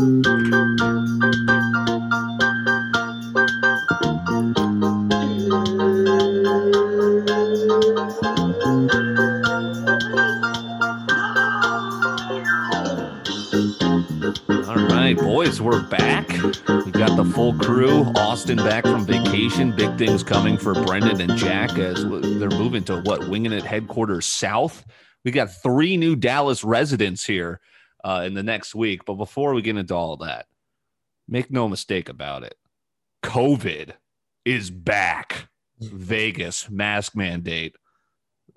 All right, boys, we're back. We got the full crew. Austin back from vacation. Big things coming for Brendan and Jack as they're moving to what Winging It headquarters south. We got three new Dallas residents here uh, in the next week. But before we get into all that, make no mistake about it. COVID is back. Vegas mask mandate,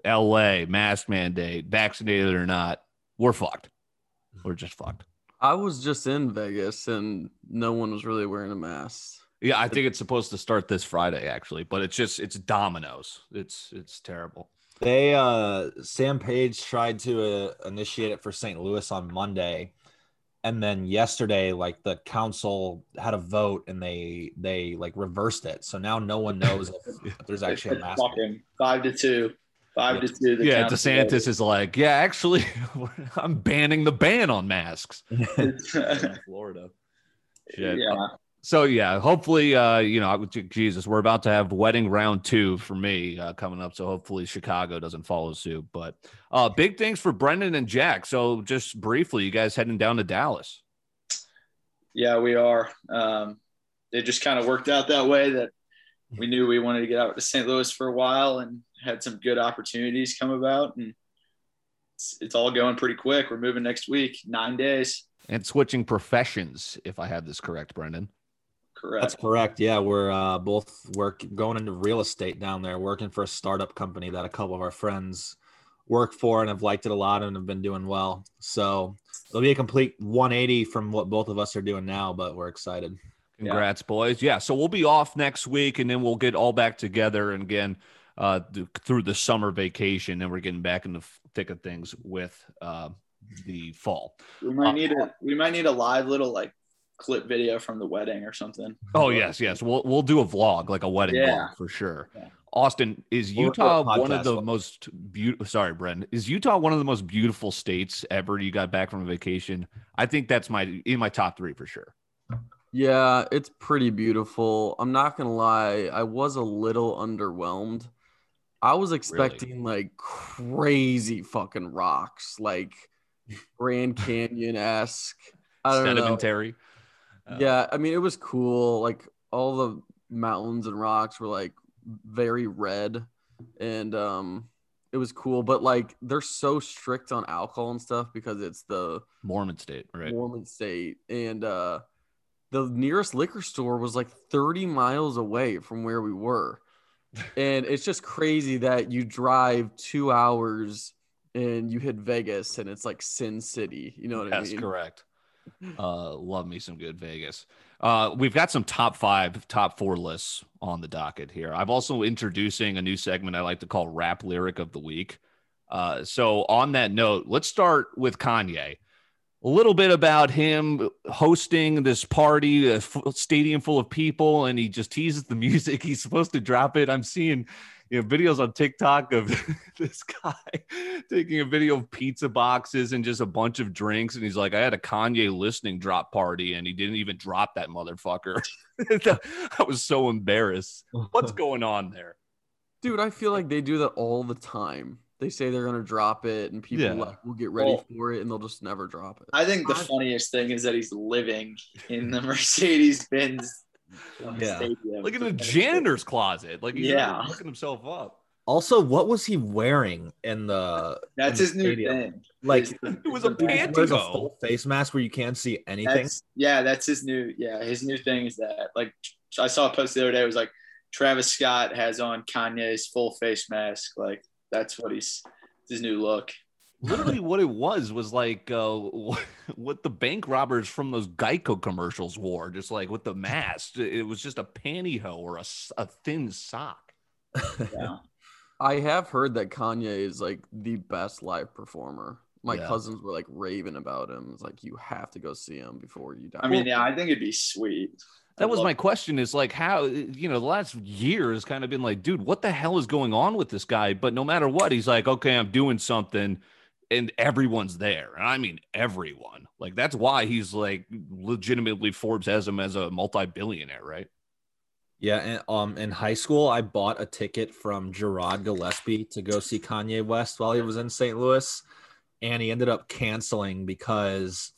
LA mask mandate, vaccinated or not, we're fucked. We're just fucked. I was just in Vegas and no one was really wearing a mask. Yeah, I think it's supposed to start this Friday actually, but it's just it's dominoes. It's it's terrible. They uh Sam Page tried to uh, initiate it for St. Louis on Monday and then yesterday like the council had a vote and they they like reversed it. So now no one knows if, if there's actually a mask. Fucking five to two. Five to two. the yeah, count DeSantis is like, yeah, actually, I'm banning the ban on masks. Florida. Shit. yeah. So yeah, hopefully, uh, you know, Jesus, we're about to have wedding round two for me uh, coming up. So hopefully Chicago doesn't follow suit. But uh, big things for Brendan and Jack. So just briefly, you guys heading down to Dallas? Yeah, we are. Um, it just kind of worked out that way that we knew we wanted to get out to St. Louis for a while and had some good opportunities come about. And it's, it's all going pretty quick. We're moving next week, nine days. And switching professions, if I have this correct, Brendan. Correct. That's correct. Yeah, we're uh, both work going into real estate down there, working for a startup company that a couple of our friends work for and have liked it a lot and have been doing well. So it'll be a complete 180 from what both of us are doing now, but we're excited. Congrats, boys. Yeah. So we'll be off next week and then we'll get all back together and again uh, th- through the summer vacation. And we're getting back in the f- thick of things with uh, the fall. we might uh, need a we might need a live little like clip video from the wedding or something. Oh, yes. Yes. We'll, we'll do a vlog, like a wedding Yeah. vlog for sure. Yeah. Austin, is We'll Utah one of the one. most beautiful? Sorry, Brendan. Is Utah one of the most beautiful states ever? You got back from a vacation. I think that's my in my top three for sure. Yeah, it's pretty beautiful. I'm not gonna lie, I was a little underwhelmed. I was expecting like crazy fucking rocks, like Grand Canyon esque. I don't know. Sedimentary. Uh, Yeah, I mean it was cool. Like all the mountains and rocks were like very red, and um, it was cool. But like they're so strict on alcohol and stuff because it's the Mormon state, right? Mormon state, and uh, the nearest liquor store was like 30 miles away from where we were. And it's just crazy that you drive two hours and you hit Vegas and it's like Sin City. You know what I mean? That's correct. Uh, love me some good Vegas. Uh, we've got some top five, top four lists on the docket here. I'm also introducing a new segment I like to call Rap Lyric of the Week. Uh, so, on that note, let's start with Kanye. A little bit about him hosting this party, a f- stadium full of people, and he just teases the music. He's supposed to drop it. I'm seeing you know videos on TikTok of this guy taking a video of pizza boxes and just a bunch of drinks, and he's like, "I had a Kanye listening drop party, and he didn't even drop that motherfucker." I was so embarrassed. What's going on there? Dude, I feel like they do that all the time. They say they're gonna drop it, and people Yeah. like will get ready Well- for it, and they'll just never drop it. I think the funniest thing is that he's living in the Mercedes Benz Yeah. stadium. Like in a janitor's closet, like he's Yeah. yeah. looking himself up. Also, what was he wearing in the That's in his the new stadium? thing. Like It was a his- he a pantyhose. full face mask where you can't see anything. That's, yeah, that's his new. Yeah, his new thing is that. Like, I saw a post the other day. It was like Travis Scott has on Kanye's full face mask. Like, that's what he's his new look. Literally what it was was like uh, what the bank robbers from those Geico commercials wore, just like with the mask. It was just a pantyhose or a, a thin sock. Yeah. I have heard that Kanye is like the best live performer. My Yeah. cousins were like raving about him. It's like you have to go see him before you die. I mean, yeah, I think it'd be sweet. That I'd was my question is like how you know the last year has kind of been like dude what the hell is going on with this guy but no matter what he's like okay I'm doing something and everyone's there. And I mean everyone. Like that's why he's like legitimately Forbes has him as a multi-billionaire, right? Yeah, and um, in high school, I bought a ticket from Gerard Gillespie to go see Kanye West while he was in St. Louis, and he ended up canceling because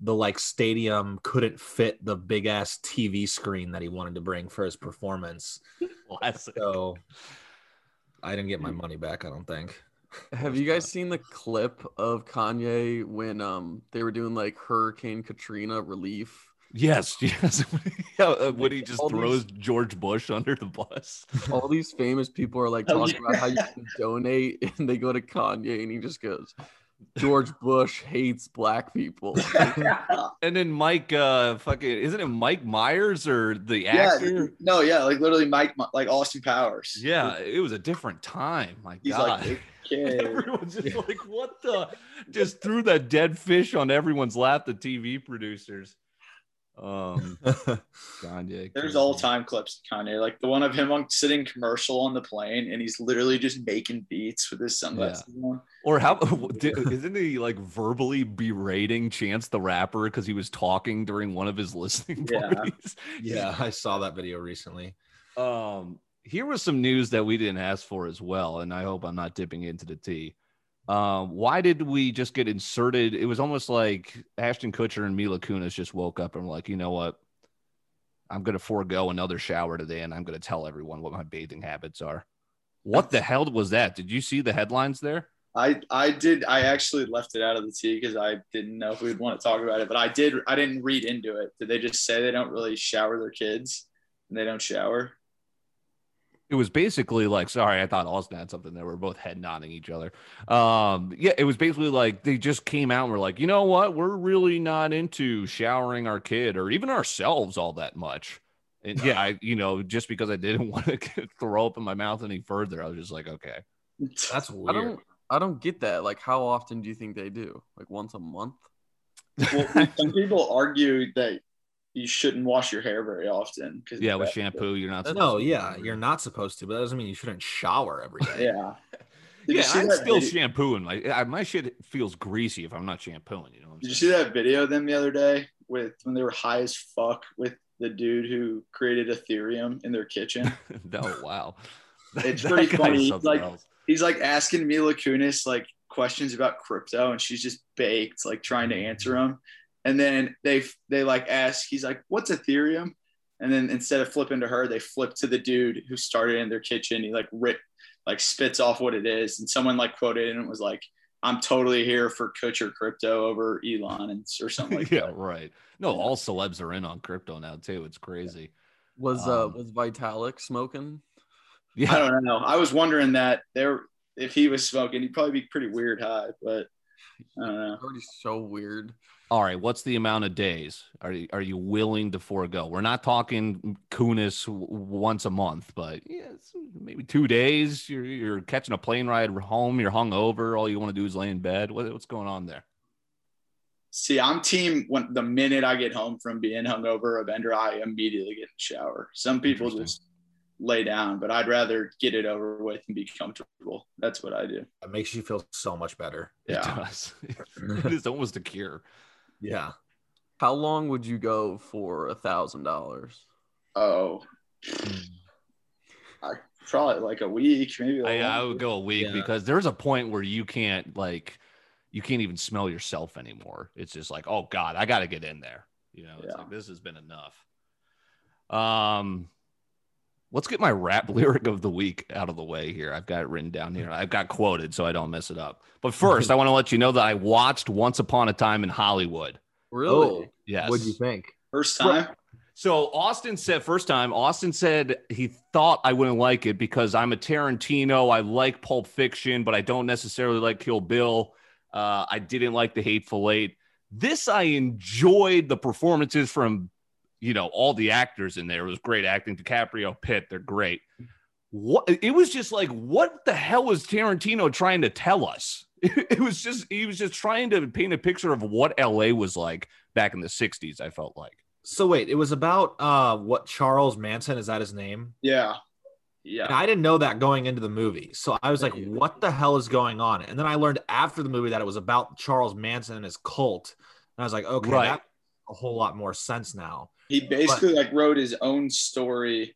the like stadium couldn't fit the big ass TV screen that he wanted to bring for his performance. Classic. So I didn't get my money back. I don't think. Have you guys seen the clip of Kanye when um they were doing like Hurricane Katrina relief? Yes, yes. yeah, uh, when he just All throws George Bush under the bus. All these famous people are like Oh, talking about how you can donate, and they go to Kanye, and he just goes, "George Bush hates black people." And then Mike, uh, fucking, isn't it Mike Myers or the yeah, actor? no, yeah, like literally Mike, like Austin Powers. Yeah, it was a different time. My he's God. like, okay. Everyone's just like, what the? Just threw that dead fish on everyone's lap, the TV producers. Um, Kanye. There's all time clips of Kanye, like the one of him on sitting commercial on the plane, and he's literally just making beats with his sunglasses on. Or how did, isn't he like verbally berating Chance the Rapper because he was talking during one of his listening Yeah. parties? yeah, I saw that video recently. Um, here was some news that we didn't ask for as well, and I hope I'm not dipping into the tea. Um, why did we just get inserted? It was almost like Ashton Kutcher and Mila Kunis just woke up and were like, you know what? I'm gonna forego another shower today, and I'm gonna tell everyone what my bathing habits are. What the hell was that? Did you see the headlines there? I I did I actually left it out of the tea because I didn't know if we'd want to talk about it, but I did I didn't read into it. Did they just say they don't really shower their kids and they don't shower? It was basically like sorry i thought austin had something there we're both head nodding each other um yeah it was basically like they just came out and were like you know what we're really not into showering our kid or even ourselves all that much and yeah i you know just because i didn't want to throw up in my mouth any further i was just like okay That's I weird. don't, I don't get that. Like, how often do you think they do? Like once a month? well, some people argue that you shouldn't wash your hair very often because yeah with shampoo you're not no, supposed to. yeah, you're not supposed to, but that doesn't mean you shouldn't shower every day. Yeah. Did yeah i'm still video- shampooing my I- my shit feels greasy if i'm not shampooing you know what I'm Did you see that video of them the other day with when they were high as fuck with the dude who created Ethereum in their kitchen? no wow It's That pretty funny. He's like- else. He's like asking Mila Kunis like questions about crypto, and she's just baked, like trying to answer them. And then they they like ask, he's like, "What's Ethereum?" And then instead of flipping to her, they flip to the dude who started in their kitchen. He like rip, like spits off what it is, and someone like quoted and it was like, "I'm totally here for Kutcher crypto over Elon," and or something like that. yeah that. right no all celebs are in on crypto now too it's crazy Was uh Um, was Vitalik smoking? yeah I don't know. I was wondering that there, if he was smoking, he'd probably be pretty weird high, but I don't know. Already so weird. All right, what's the amount of days are you, are you willing to forego? We're not talking Kunis w- once a month, but yeah, maybe two days. You're you're catching a plane ride home. You're hungover. All you want to do is lay in bed. What, what's going on there? See, I'm team when the minute I get home from being hungover or a bender, I immediately get in the shower. Some people just lay down, but I'd rather get it over with and be comfortable. That's what I do. It makes you feel so much better. It Yeah. does. it is almost a cure. Yeah. How long would you go for a thousand dollars? Oh, I probably like a week, maybe. I, a I little would go a week Yeah. because there's a point where you can't like you can't even smell yourself anymore. It's just like, oh God, I got to get in there. You know, it's Yeah. like this has been enough. Um, let's get my rap lyric of the week out of the way here. I've got it written down here. I've got quoted so I don't mess it up. But first, I want to let you know that I watched Once Upon a Time in Hollywood. Really? Yes. What do you think? First time. So Austin said first time Austin said he thought I wouldn't like it because I'm a Tarantino. I like Pulp Fiction, but I don't necessarily like Kill Bill. Uh, I didn't like The Hateful Eight. This I enjoyed the performances from, you know, all the actors in there. It was great acting. DiCaprio, Pitt, they're great. What it was just like, what the hell was Tarantino trying to tell us? It was just he was just trying to paint a picture of what LA was like back in the '60s. I felt like. So wait, it was about uh what Charles Manson is that his name? Yeah. And Yeah. I didn't know that going into the movie. So I was like, what the hell is going on? And then I learned after the movie that it was about Charles Manson and his cult. And I was like, okay, Right. that a whole lot more sense now. He basically like wrote his own story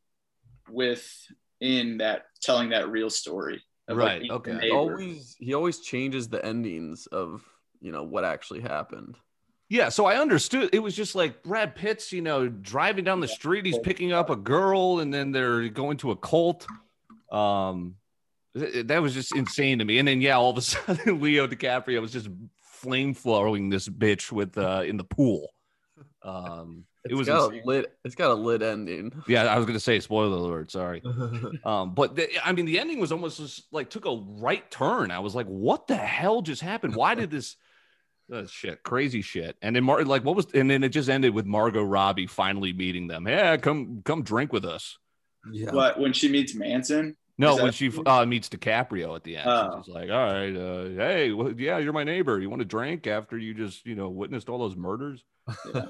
within that telling that real story. like, Right, being okay. He neighbor. always he always changes the endings of you know what actually happened. Yeah, so I understood. It was just like Brad Pitt's, you know, driving down the street. He's picking up a girl, and then they're going to a cult. Um, that was just insane to me. And then, yeah, all of a sudden, Leo DiCaprio was just flame throwing this bitch with uh in the pool. Um, it was got insane. a lit. It's got a lit ending. yeah. I was gonna say spoiler alert. Sorry. Um, but the, I mean, the ending was almost just like took a right turn. I was like, what the hell just happened? Why did this? Uh, shit, crazy shit. And then Mar- like, what was? And then it just ended with Margot Robbie finally meeting them. Yeah, come come drink with us. yeah. What when she meets Manson? No, when she uh, meets DiCaprio at the end, Oh. she's like, "All right, uh, hey, well, yeah, you're my neighbor. You want to drink after you just, you know, witnessed all those murders?" Yeah.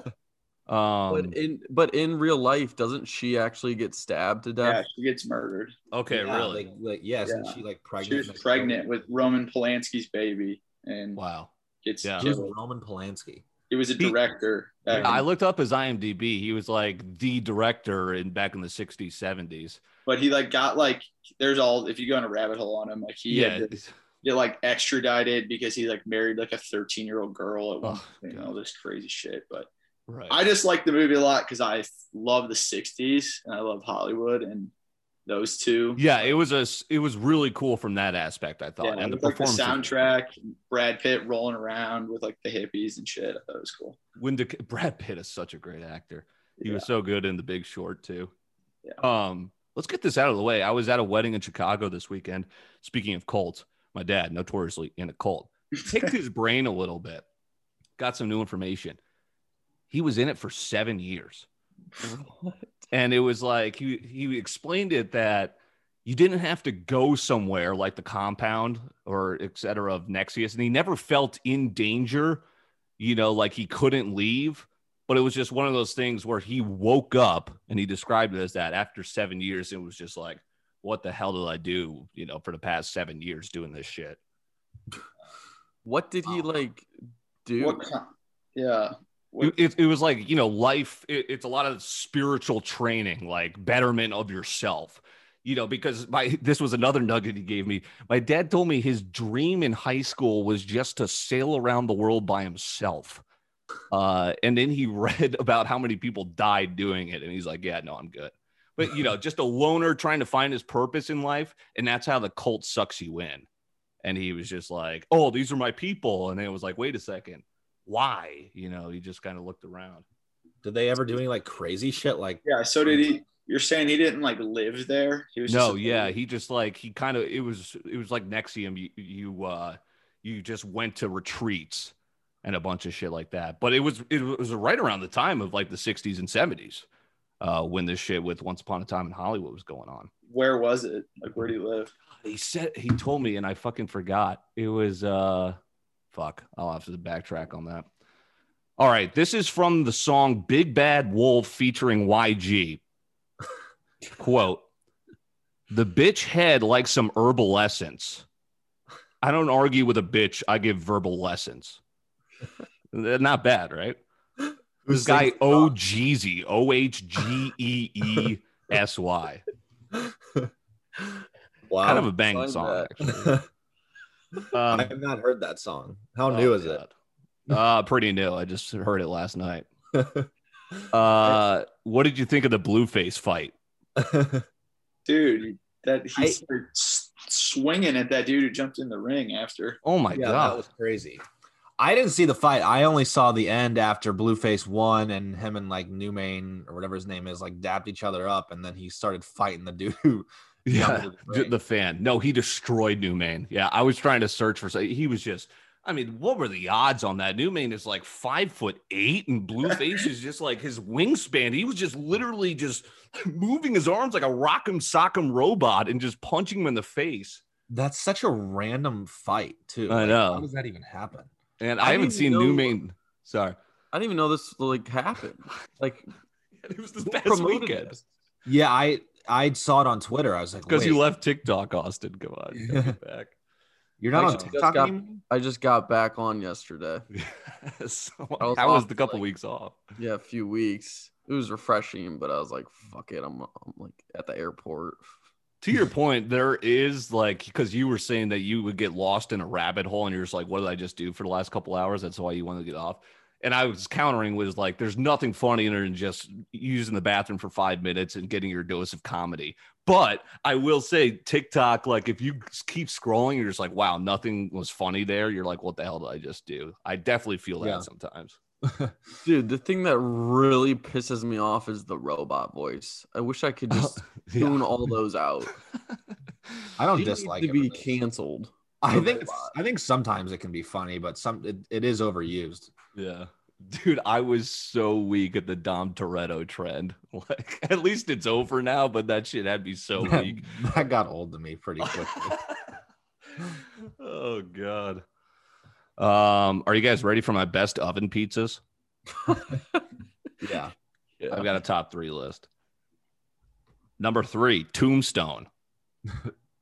Um, But in but in real life, doesn't she actually get stabbed to yeah, death? she gets murdered. okay, Yeah, really? Like, like yes, and Yeah. she like pregnant. She was like, pregnant with Roman Polanski's baby and wow. gets Yeah. She was killed. Roman Polanski. He was a director. back Yeah, I looked up his IMDb. He was like the director in back in the 60s, 70s. but he like got like there's all if you go on a rabbit hole on him, like he Yeah. had to get like extradited because he like married like a 13 year old girl at one Oh, point, all this crazy shit. But Right. I just like the movie a lot because I love the 60s and I love Hollywood and those two. yeah, it was a it was really cool from that aspect, I thought. Yeah, and the like the soundtrack, Brad Pitt rolling around with like the hippies and shit. I thought it was cool. when Dic- Brad Pitt is such a great actor. He Yeah. was so good in The Big Short too. Yeah. Um, let's get this out of the way. I was at a wedding in Chicago this weekend. Speaking of cults, my dad notoriously in a cult. Picked his brain a little bit. Got some new information. He was in it for seven years. and it was like he he explained it that you didn't have to go somewhere like the compound or et cetera of Nexius, and he never felt in danger, you know, like he couldn't leave. But it was just one of those things where he woke up and he described it as that after seven years, it was just like, what the hell did I do, you know, for the past seven years doing this shit? What did he like do? What kind? Yeah. It, it was like, you know, life, it, it's a lot of spiritual training, like betterment of yourself, you know, because my, this was another nugget he gave me. My dad told me his dream in high school was just to sail around the world by himself. Uh, and then he read about how many people died doing it. And he's like, yeah, no, I'm good. But, you know, just a loner trying to find his purpose in life. And that's how the cult sucks you in. And he was just like, oh, these are my people. And it was like, wait a second why? You know, he just kind of looked around. Did they ever do any like crazy shit? Like yeah. So did he? You're saying he didn't like live there? He was. No, just yeah, he just like he kind of it was it was like NXIVM. You you uh you just went to retreats and a bunch of shit like that. But it was it was right around the time of like the 60s and 70s uh when this shit with Once Upon a Time in Hollywood was going on. Where was it? Like, where do you live? He said he told me and I fucking forgot. It was uh fuck. I'll have to backtrack on that. All right, this is from the song Big Bad Wolf featuring YG. Quote The bitch head like some herbal essence. I don't argue with a bitch, I give verbal lessons. Not bad, right? This guy OhGeesy, O H G E E S Y. wow. Kind of a banging song, that. actually. I Um, have not heard that song. How Oh, new is it? God. Uh, pretty new. I just heard it last night. Uh, what did you think of the Blueface fight? Dude, that he I- started s- swinging at that dude who jumped in the ring after. Oh my yeah, god! that was crazy. I didn't see the fight. I only saw the end after Blueface won and him and like Newmain or whatever his name is like dapped each other up and then he started fighting the dude. Yeah, the the, fan. No, he destroyed Newman. Yeah, I was trying to search for. He was just. I mean, what were the odds on that? Newman is like five foot eight, and Blueface is just like his wingspan. He was just literally just moving his arms like a rock'em sock'em robot and just punching him in the face. That's such a random fight too. I Like, know. How does that even happen? And I I, haven't seen know- Newman. Sorry, I didn't even know this like happened. Like it was this past weekend. this? Yeah, I I saw it on Twitter. I was like, Because you "Wait, left TikTok, Austin. Come on, you get back. You're not I on just TikTok got- anymore? I just got back on yesterday. so, I was how was the couple like- weeks off? Yeah, a few weeks. It was refreshing, but I was like, fuck it. I'm, I'm like at the airport. To your point, there is like because you were saying that you would get lost in a rabbit hole, and you're just like, "What did I just do for the last couple hours?" That's why you wanted to get off. And I was countering was like, "There's nothing funnier than just using the bathroom for five minutes and getting your dose of comedy." But I will say, TikTok, like if you keep scrolling, you're just like, "Wow, nothing was funny there." You're like, "What the hell did I just do?" I definitely feel that Yeah. sometimes. Dude, the thing that really pisses me off is the robot voice. I wish I could just tune Yeah. all those out. I don't They need dislike to it. be canceled. I think robot. I think sometimes it can be funny, but some it, it is overused. Yeah. Dude, I was so weak at the Dom Toretto trend. Like, at least it's over now, but that shit had me so weak. that got old to me pretty quickly. oh god. Um, are you guys ready for my best oven pizzas? yeah. I've got a top three list. Number three, Tombstone.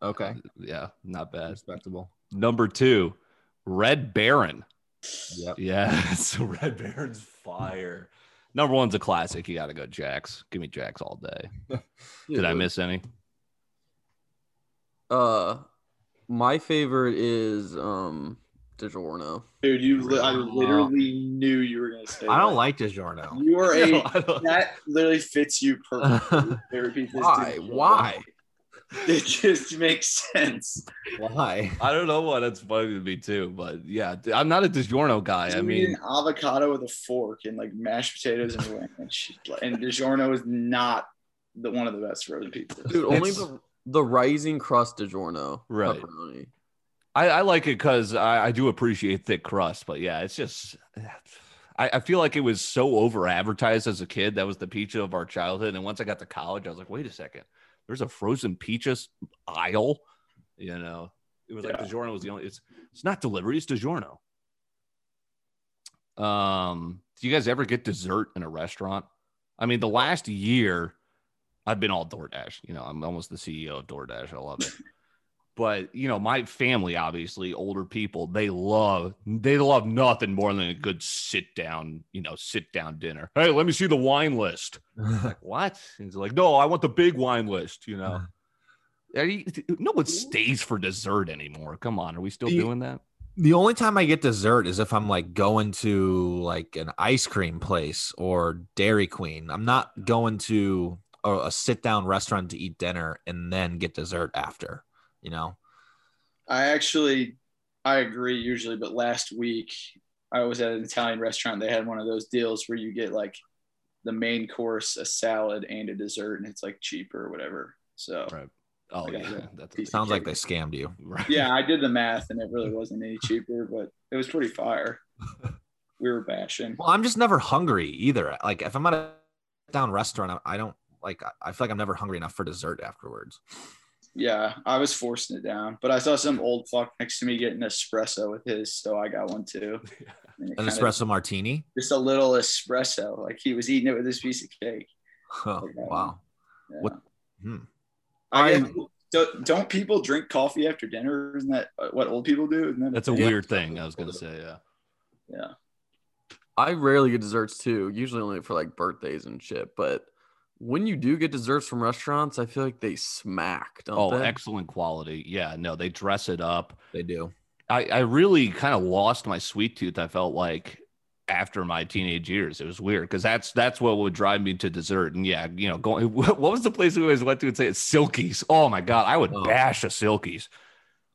Okay. Yeah, not bad. Respectable. Number two, Red Baron. Yep. Yeah, so Red Baron's fire. Number one's a classic. You got to go Jack's. Give me Jack's all day. Did I miss any? Uh, my favorite is um DiGiorno. Dude, you li- I literally knew you were gonna say. I don't that. like DiGiorno. You are a No, that literally fits you perfectly. Favorite Why? DiGiorno. Why? It just makes sense. Why? I don't know why that's funny to me too, but yeah, I'm not a DiGiorno guy. I mean, an avocado with a fork and like mashed potatoes and ranch, and DiGiorno is not the one of the best frozen pizzas. Dude, only It's- the the rising crust DiGiorno. Right. Pepperoni. I, I like it because I, I do appreciate thick crust, but yeah, it's just I, I feel like it was so over advertised as a kid. That was the pizza of our childhood. And once I got to college, I was like, wait a second, there's a frozen peaches aisle. You know, it was like Yeah. DiGiorno was the only. It's it's not delivery, it's DiGiorno. Um, do you guys ever get dessert in a restaurant? I mean, the last year, I've been all DoorDash. You know, I'm almost the CEO of DoorDash. I love it. but you know, my family, obviously, older people, they love they love nothing more than a good sit down, you know, sit down dinner. Hey, let me see the wine list. Like, what? And he's like, no, I want the big wine list. You know, you- no one stays for dessert anymore. Come on, are we still you- doing that? The only time I get dessert is if I'm like going to like an ice cream place or Dairy Queen. I'm not going to a, a sit down restaurant to eat dinner and then get dessert after. You know. I actually, I agree usually, but last week I was at an Italian restaurant. They had one of those deals where you get like the main course, a salad, and a dessert, and it's like cheaper or whatever. So Right. Oh I yeah, that. that's Piece of Sounds like they scammed you. right. yeah, I did the math, and it really wasn't any cheaper, but it was pretty fire. We were bashing. Well, I'm just never hungry either. Like if I'm at a down restaurant, I I don't like. I feel like I'm never hungry enough for dessert afterwards. Yeah, I was forcing it down, but I saw some old fuck next to me getting espresso with his, so I got one too. An kinda- espresso martini. just a little espresso, like he was eating it with this piece of cake. Oh, Okay. wow. Yeah. What- hmm. I I- guess, don't, don't people drink coffee after dinner? Isn't that what old people do? Isn't that That's a thing? weird thing. I was gonna say, yeah. Yeah. I rarely get desserts too. Usually only for like birthdays and shit. But when you do get desserts from restaurants, I feel like they smack. Don't Oh, they? excellent quality. Yeah, no, they dress it up. They do. I, I really kind of lost my sweet tooth. I felt like after my teenage years, it was weird because that's that's what would drive me to dessert. And yeah, you know, going what was the place we always went to and say it's Silky's? Oh my god, I would Oh. bash a Silky's.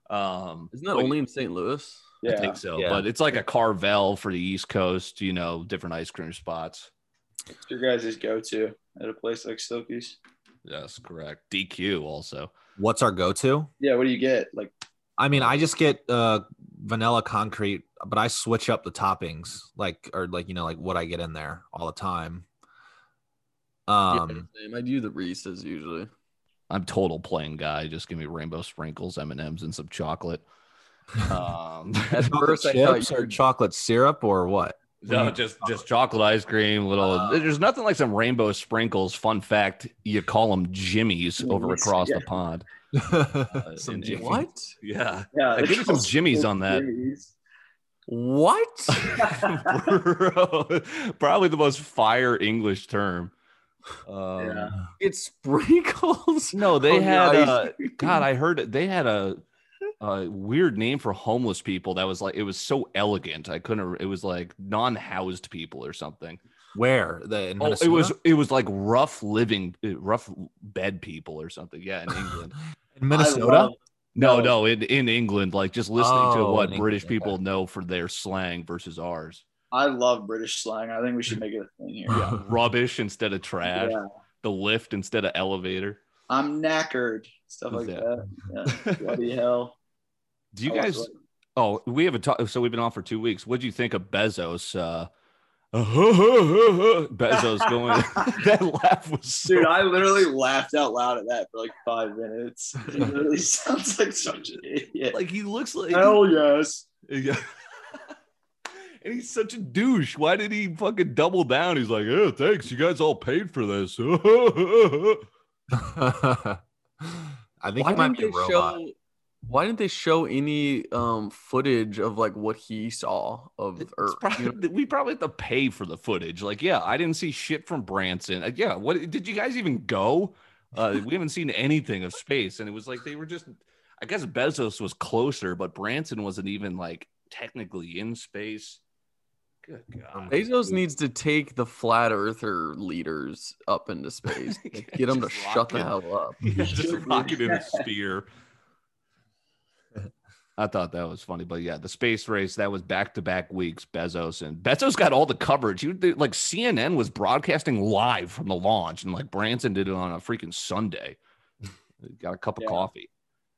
Um, Isn't that but- only in St. Louis? I think so, Yeah. but it's like a Carvel for the East Coast. You know, different ice cream spots. What's your guys' go to at a place like Silky's? Yes, correct. DQ also. What's our go-to? Yeah, what do you get? Like, I mean, I just get uh vanilla concrete, but I switch up the toppings, like or like you know, like what I get in there all the time. Um, yeah, same. I do the Reese's usually. I'm total plain guy. Just give me rainbow sprinkles, M and M's, and some chocolate. Um, At chocolate first, I thought chips you or were- chocolate syrup or what? No, just just chocolate ice cream. Little. Uh, there's nothing like some rainbow sprinkles. Fun fact: you call them jimmies over across yeah. the pond. Uh, Some in- Jimmy- What? Yeah. Yeah, give me some jimmies on that. Jimmies. What? Bro, probably the most fire English term. Um, Yeah. it's sprinkles. No, they on had. ice Uh. God, I heard it. they had a, a weird name for homeless people that was like it was so elegant. I couldn't. It was like non-housed people or something. Where the in Oh, it was it was like rough living, uh, rough bed people or something. Yeah, in England. in Minnesota. love- No, No. no, in, in England, like just listening to Oh, what British England, people okay. know for their slang versus ours. I love British slang. I think we should make it a thing here. Yeah, rubbish instead of trash. Yeah. The lift instead of elevator. I'm knackered. Stuff like Yeah. that. Yeah. Bloody hell. Do you I love guys? it. Oh, we haven't talked. So we've been on for two weeks. What do you think of Bezos? Uh, Bezos going. that laugh was so. Dude, I literally laughed out loud at that for like five minutes. He literally sounds like such an idiot. like he looks like. Hell yes. Yeah. and he's such a douche. Why did he fucking double down? He's like, "Yeah, thanks. You guys all paid for this." I think Why he might didn't be a they robot. show? Why didn't they show any um footage of like what he saw of It's Earth? probably- you know? we probably have to pay for the footage. Like, yeah, I didn't see shit from Branson. Uh, yeah, what did you guys even go? Uh, we haven't seen anything of space, and it was like they were just. I guess Bezos was closer, but Branson wasn't even like technically in space. Good God, Bezos needs to take the flat earther leaders up into space. Like, get them to Just shut the hell up. Yeah, just rocket in a spear. I thought that was funny, but yeah, the space race that was back to back weeks. Bezos and Bezos got all the coverage. You like CNN was broadcasting live from the launch, and like Branson did it on a freaking Sunday. got a cup of Yeah. coffee.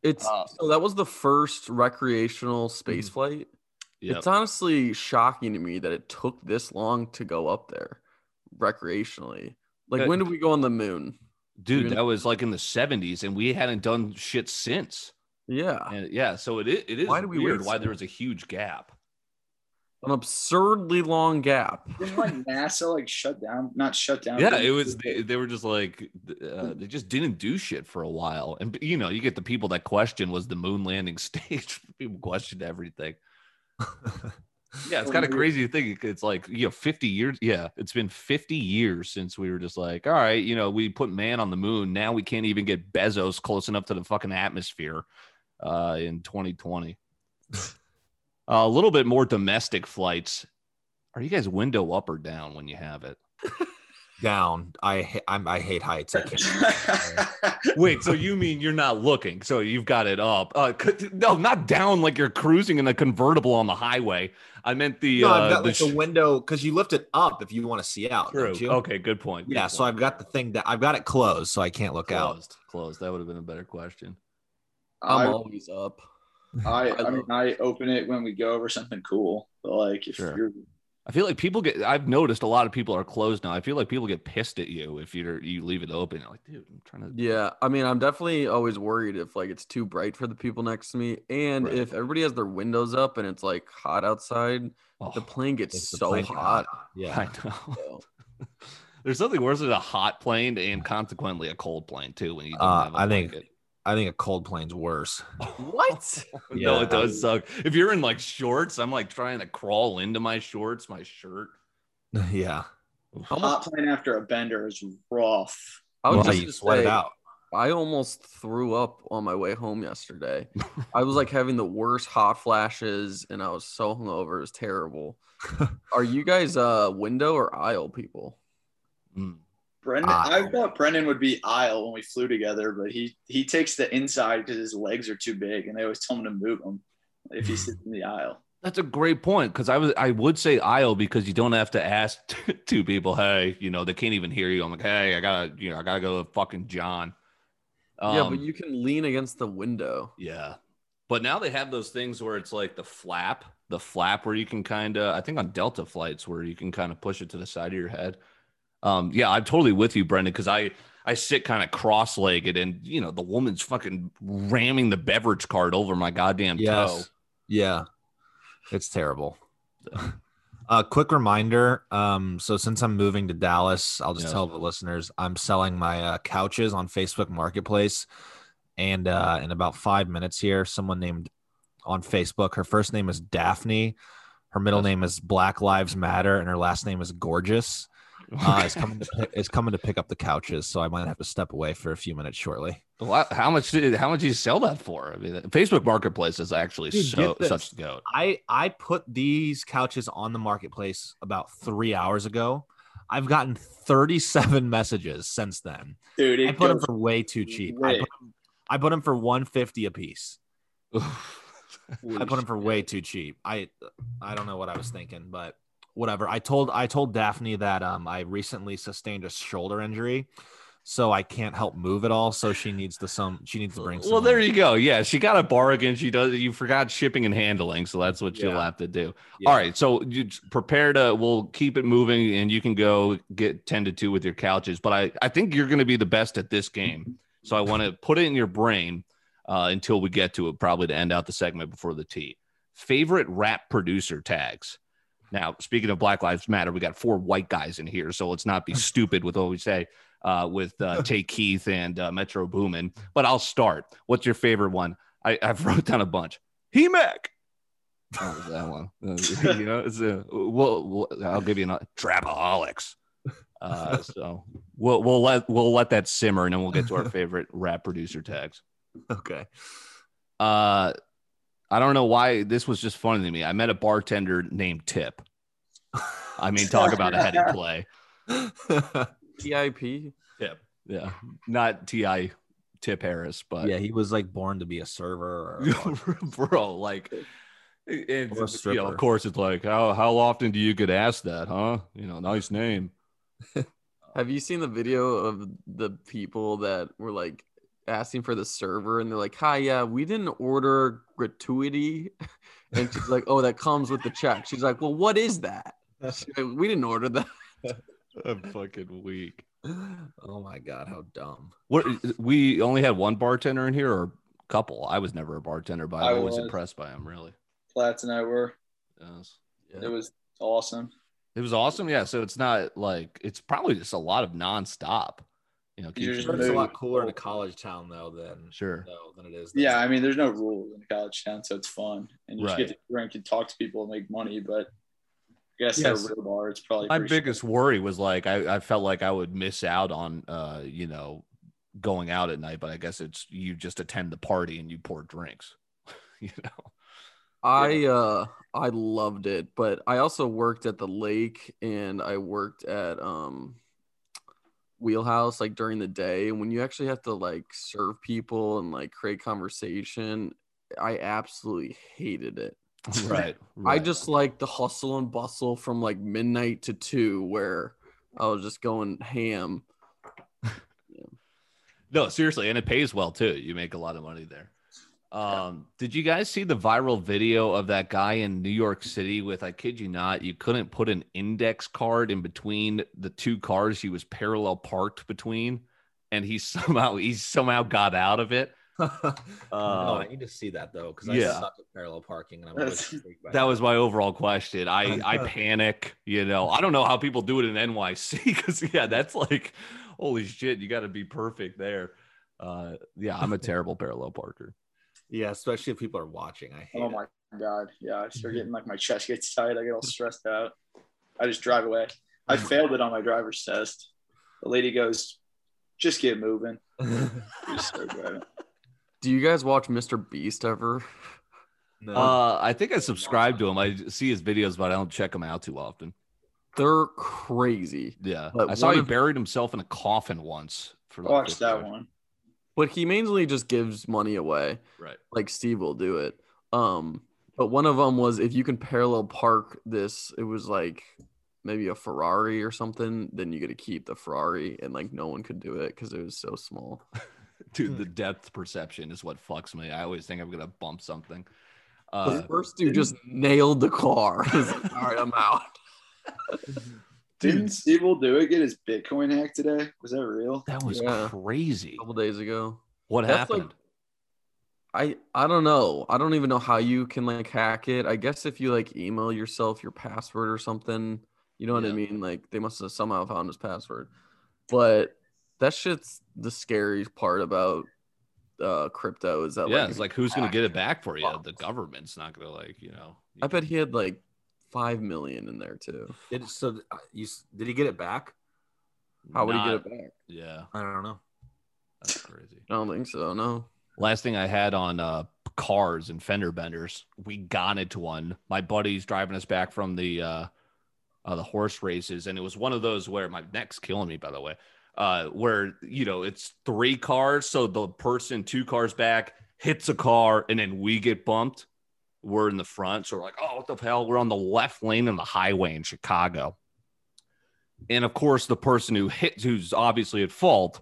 It's Uh, so that was the first recreational space flight. Yeah, It's honestly shocking to me that it took this long to go up there recreationally. Like when did we go on the moon? dude, that was like in the seventies, and we hadn't done shit since. Yeah. And yeah, so it it is Why do we weird why there was a huge gap. An absurdly long gap. Didn't like NASA like shut down? Not shut down. Yeah, it was. They, they were just like uh, they just didn't do shit for a while, and you know, you get the people that question was the moon landing stage. people questioned everything. Yeah, it's kind of crazy to think it's like you know, fifty years. Yeah, it's been fifty years since we were just like, all right, you know, we put man on the moon. Now we can't even get Bezos close enough to the fucking atmosphere uh, in 2020. a little bit more domestic flights. Are you guys window up or down when you have it? Down. I I'm, I hate heights. I can't. Wait, so you mean you're not looking? So you've got it up? Uh, c- no, not down like you're cruising in a convertible on the highway. I meant the. no, uh, I've got the like sh- a window because you lift it up if you want to see out. True. You? Okay, good point. good Yeah, so. I've got the thing that I've got it closed, so I can't look out. closed. Closed. That would have been a better question. I'm I, always up. I, I I mean, I open it when we go over something cool. But like, if Sure. you're I feel like people get. I've noticed a lot of people are closed now. I feel like people get pissed at you if you're you leave it open. You're like, dude, I'm trying to. Yeah, I mean, I'm definitely always worried if like it's too bright for the people next to me, and Right. if everybody has their windows up and it's like hot outside, Oh, the plane gets so plane get hot. Yeah. I know. There's something worse than a hot plane and consequently a cold plane too. When you don't Uh, have a I think- blanket. I think a cold plane's worse. What? no, it does suck. If you're in like shorts, I'm like trying to crawl into my shorts, my shirt. yeah. How hot much- plane after a bender is rough. I was Well, just you gonna sweat it out. I almost threw up on my way home yesterday. I was like having the worst hot flashes, and I was so hungover. It was terrible. Are you guys uh window or aisle people? Mm. Brendan, Ah. I thought Brendan would be aisle when we flew together, but he he takes the inside because his legs are too big, and they always tell him to move them if he sits in the aisle. That's a great point because I was I would say aisle because you don't have to ask two people, hey, you know, they can't even hear you. I'm like, hey, I gotta, you know, I gotta go to fucking John. yeah, Um, but you can lean against the window. Yeah. But now they have those things where it's like the flap, the flap where you can kind of, I think on Delta flights where you can kind of push it to the side of your head. Um, yeah, I'm totally with you, Brendan, because I I sit kind of cross legged and you know the woman's fucking ramming the beverage cart over my goddamn toe. Yeah. It's terrible. A quick reminder. Um, so since I'm moving to Dallas, I'll just Yes. tell the listeners I'm selling my uh, couches on Facebook Marketplace, and uh, in about five minutes here, someone named on Facebook. Her first name is Daphne. Her middle Yes. name is Black Lives Matter, and her last name is Gorgeous. Uh, is coming to pick, is coming to pick up the couches, so I might have to step away for a few minutes shortly. Wha- How much did how much did you sell that for? I mean, Facebook Marketplace is actually Dude, so get this. such the goat. I I put these couches on the marketplace about three hours ago. I've gotten 37 messages since then. Dude, I put them for way too cheap. I way. put, 'em- I put them for 150 a piece. I put them for way too cheap. I I don't know what I was thinking, but whatever. I told I told Daphne that um I recently sustained a shoulder injury, so I can't help move at all. So she needs to some she needs to bring. well, there you go. Yeah, she got a bargain. She does. You forgot shipping and handling, so that's what you'll have to do. Yeah. All right, so you prepare to. We'll keep it moving, and you can go get ten to two with your couches. But I, I think you're going to be the best at this game. So I want to put it in your brain uh, until we get to it, probably to end out the segment before the tea. Favorite rap producer tags. Now, speaking of Black Lives Matter, we got four white guys in here, so let's not be stupid with what we say uh, with uh, Tay Keith and uh, Metro Boomin. But I'll start. What's your favorite one? I, I've wrote down a bunch. He Mac. That was that one. Uh, you know, it's a, we'll, we'll, I'll give you another Trapaholics. Uh, so we'll we'll let we'll let that simmer, and then we'll get to our favorite rap producer tags. okay. Uh, I don't know why this was just funny to me. I met a bartender named Tip. I mean, talk about a headed play. TIP. Tip, yeah, not Ti Tip Harris, but yeah, he was like born to be a server. Or, bro, like. And, Or a you know, of course, it's like how how often do you get asked that, huh? You know, nice name. Have you seen the video of the people that were like asking for the server and they're like, "Hi, yeah, we didn't order gratuity," and she's like, "Oh, that comes with the check." She's like, "Well, what is that?" Like, we didn't order that. I'm fucking weak. oh my god, how dumb! What we only had one bartender in here or a couple. I was never a bartender, but I I'm always was. impressed by him. Really, Plats and I were. yes. It was awesome. It was awesome. Yeah. So it's not like it's probably just a lot of nonstop. You know, You're just It's a lot cooler in a college town though than sure. no, than it is. Yeah, I mean, there's no rules in a college town, so it's fun, and you just Right. get to drink and talk to people and make money. But I guess Yes. at a real bar, it's probably My pretty biggest worry was like I, I felt like I would miss out on uh, you know, going out at night, but I guess it's you just attend the party and you pour drinks. you know. I uh I loved it, but I also worked at the lake and I worked at um Wheelhouse like during the day and when you actually have to like serve people and like create conversation, I absolutely hated it. Right. I just like the hustle and bustle from like midnight to 2 where I was just going ham. No, seriously, and it pays well too. You make a lot of money there. Um, did you guys see the viral video of that guy in New York City with I kid you not, you couldn't put an index card in between the two cars he was parallel parked between, and he somehow he somehow got out of it. no, Uh, I need to see that though because yeah. I suck at parallel parking and I'm always intrigued by that was my overall question. I I panic, you know. I don't know how people do it in NYC because yeah, that's like holy shit, you got to be perfect there. Uh, yeah, I'm a terrible parallel parker. Yeah, especially if people are watching. I hate Oh it. my god, yeah! I start getting like my chest gets tight. I get all stressed out. I just drive away. I failed it on my driver's test. The lady goes, "Just get moving." Just start driving. Do you guys watch Mr. Beast ever? no. Uh, I think I subscribe to him. I see his videos, but I don't check him out too often. They're crazy. Yeah, But I saw he of- buried himself in a coffin once. For like Watch that one. But he mainly just gives money away. Right. like Steve will do it. Um, but one of them was if you can parallel park this, it was like maybe a Ferrari or something, then you get to keep the Ferrari, and like no one could do it because it was so small. Dude, the depth perception is what fucks me. I always think I'm gonna bump something. the Uh, first dude just nailed the car. I All right, I'm out. Didn't dude, Steve do it? Get his Bitcoin hacked today? Was that real? that was Yeah. crazy. A couple days ago. What That's like- happened? I I don't know. I don't even know how you can like hack it. I guess if you like email yourself your password or something, you know what I mean? Like they must have somehow found his password. But that shit's the scariest part about uh crypto is that yeah, like it's like who's gonna get it back for you? fucked. The government's not gonna like you know. I bet he had like five million in there too. Did so? uh, You did he get it back? How would he get it back? Yeah, I don't know. that's crazy. I don't think so. No. Last thing I had on uh, cars and fender benders, we got into one. My buddy's driving us back from the uh, uh, the horse races, and it was one of those where my neck's killing me, by the way. Uh, where you know it's three cars, so the person two cars back hits a car, and then we get bumped. We're in the front, so we're like, "Oh, what the hell?" We're on the left lane in the highway in Chicago, and of course, the person who hit, who's obviously at fault,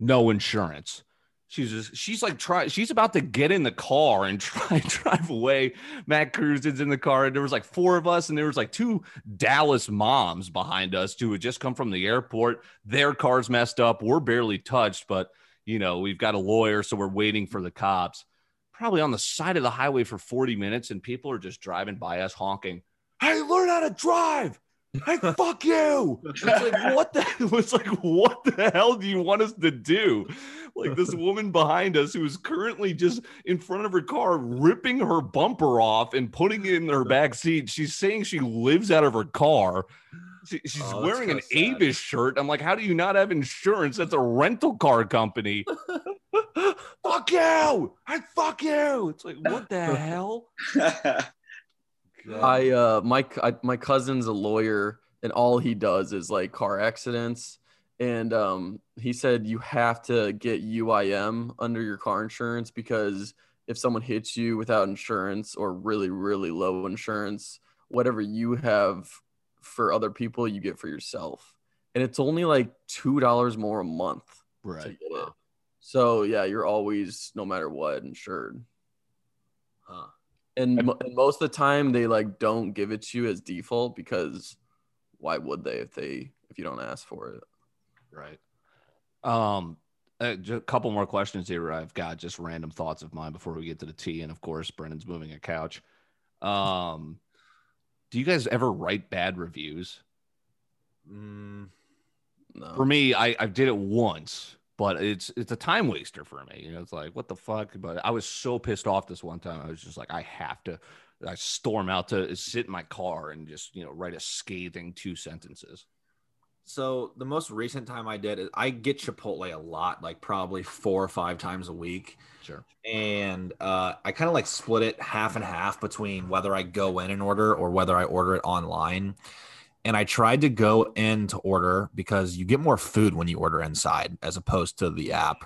no insurance. She's just, she's like try she's about to get in the car and try and drive away. Matt Cruz is in the car, and there was like four of us, and there was like two Dallas moms behind us who had just come from the airport. Their car's messed up. We're barely touched, but you know, we've got a lawyer, so we're waiting for the cops. Probably on the side of the highway for 40 minutes, and people are just driving by us honking. Hey, learn how to drive. Hey, fuck you. It's like, what the it's like, what the hell do you want us to do? Like this woman behind us who is currently just in front of her car, ripping her bumper off and putting it in her back seat. She's saying she lives out of her car. She- she's Oh, wearing an sad. Avis shirt. I'm like, how do you not have insurance? That's a rental car company. fuck you. I fuck you. It's like, what the hell? I uh my I, my cousin's a lawyer and all he does is like car accidents and um he said you have to get UIM under your car insurance because if someone hits you without insurance or really really low insurance whatever you have for other people you get for yourself and it's only like $2 more a month to Right. get it. So yeah, you're always no matter what insured. Huh. And, mo- and most of the time they like don't give it to you as default because why would they if they if you don't ask for it? Right. Um, uh, a couple more questions here. I've got just random thoughts of mine before we get to the tea, and of course, Brendan's moving a couch. Um, do you guys ever write bad reviews? Mm, No. For me, I, I did it once, but it's it's a time waster for me. You know, it's like what the fuck. But I was so pissed off this one time. I was just like, I have to. I storm out to sit in my car and just you know write a scathing two sentences. So the most recent time I did it, I get Chipotle a lot, like probably four or five times a week. Sure. and uh, I kind of like split it half and half between whether I go in and order or whether I order it online. And I tried to go in to order because you get more food when you order inside as opposed to the app.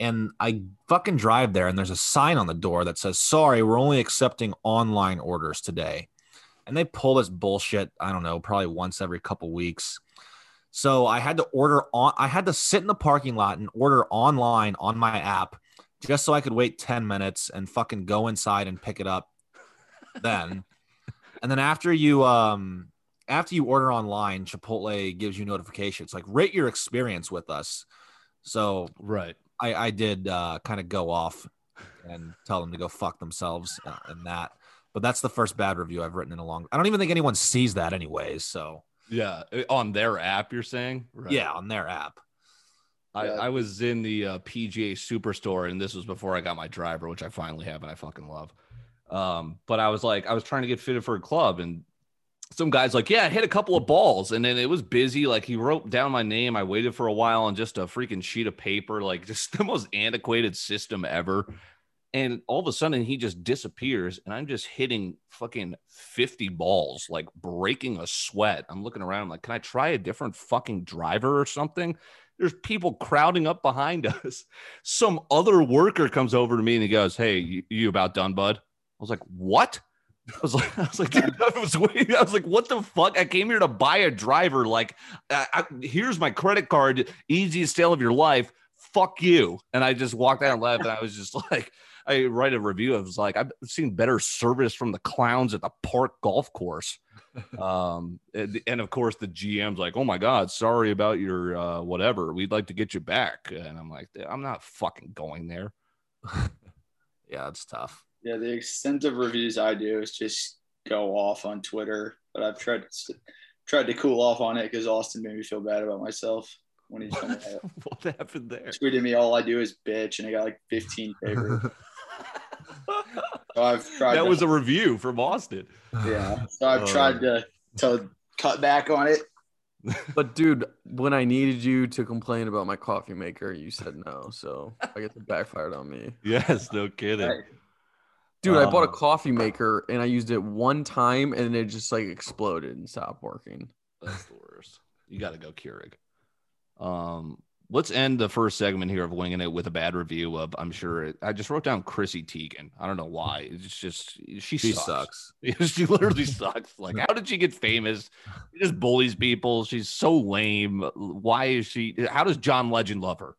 And I fucking drive there, and there's a sign on the door that says, Sorry, we're only accepting online orders today. And they pull this bullshit, I don't know, probably once every couple weeks. So I had to order on, I had to sit in the parking lot and order online on my app just so I could wait 10 minutes and fucking go inside and pick it up then. and then after you um after you order online, Chipotle gives you notifications like rate your experience with us. So Right. I I did uh kind of go off and tell them to go fuck themselves uh, and that. But that's the first bad review I've written in a long. I don't even think anyone sees that anyways. So Yeah. uh, On their app, you're saying? Right. yeah, on their app. I, Yeah. I was in the uh, PGA Superstore, and this was before I got my driver, which I finally have, and I fucking love. Um, but I was like, I was trying to get fitted for a club, and some guy's like, "Yeah, I hit a couple of balls," and then it was busy. Like he wrote down my name. I waited for a while on just a freaking sheet of paper, like just the most antiquated system ever. And all of a sudden, he just disappears, and I'm just hitting fucking 50 balls, like breaking a sweat. I'm looking around, like, can I try a different fucking driver or something? There's people crowding up behind us. Some other worker comes over to me and he goes, Hey, you, you about done, bud? I was like, What? I was like, I was like, dude, I was waiting. I was like, what the fuck? I came here to buy a driver. Like, I, I, here's my credit card, easiest sale of your life. Fuck you. And I just walked out and left. And I was just like, I write a review. I was like, I've seen better service from the clowns at the park golf course. um, and, and of course, the GM's like, oh my God, sorry about your uh, whatever. We'd like to get you back. And I'm like, I'm not fucking going there. Yeah, it's tough. Yeah, the extent of reviews I do is just go off on Twitter, but I've tried to tried to cool off on it because Austin made me feel bad about myself when he told me that. what happened there? tweeted me all I do is bitch, and I got like 15 favorites. So I've tried. That to, was a review from Austin. yeah. So I've Uh, tried to to cut back on it. But dude, when I needed you to complain about my coffee maker, you said no. So I guess it backfired on me. Yes, no kidding. Right. Dude, I bought a Uh, coffee maker and I used it one time and it just like exploded and stopped working. That's the worst. You got to go Keurig. Um, let's end the first segment here of winging it with a bad review of. I'm sure it, I just wrote down Chrissy Teigen. I don't know why. It's just she, She sucks. sucks. she literally sucks. Like, how did she get famous? She just bullies people. She's so lame. Why is she? How does John Legend love her?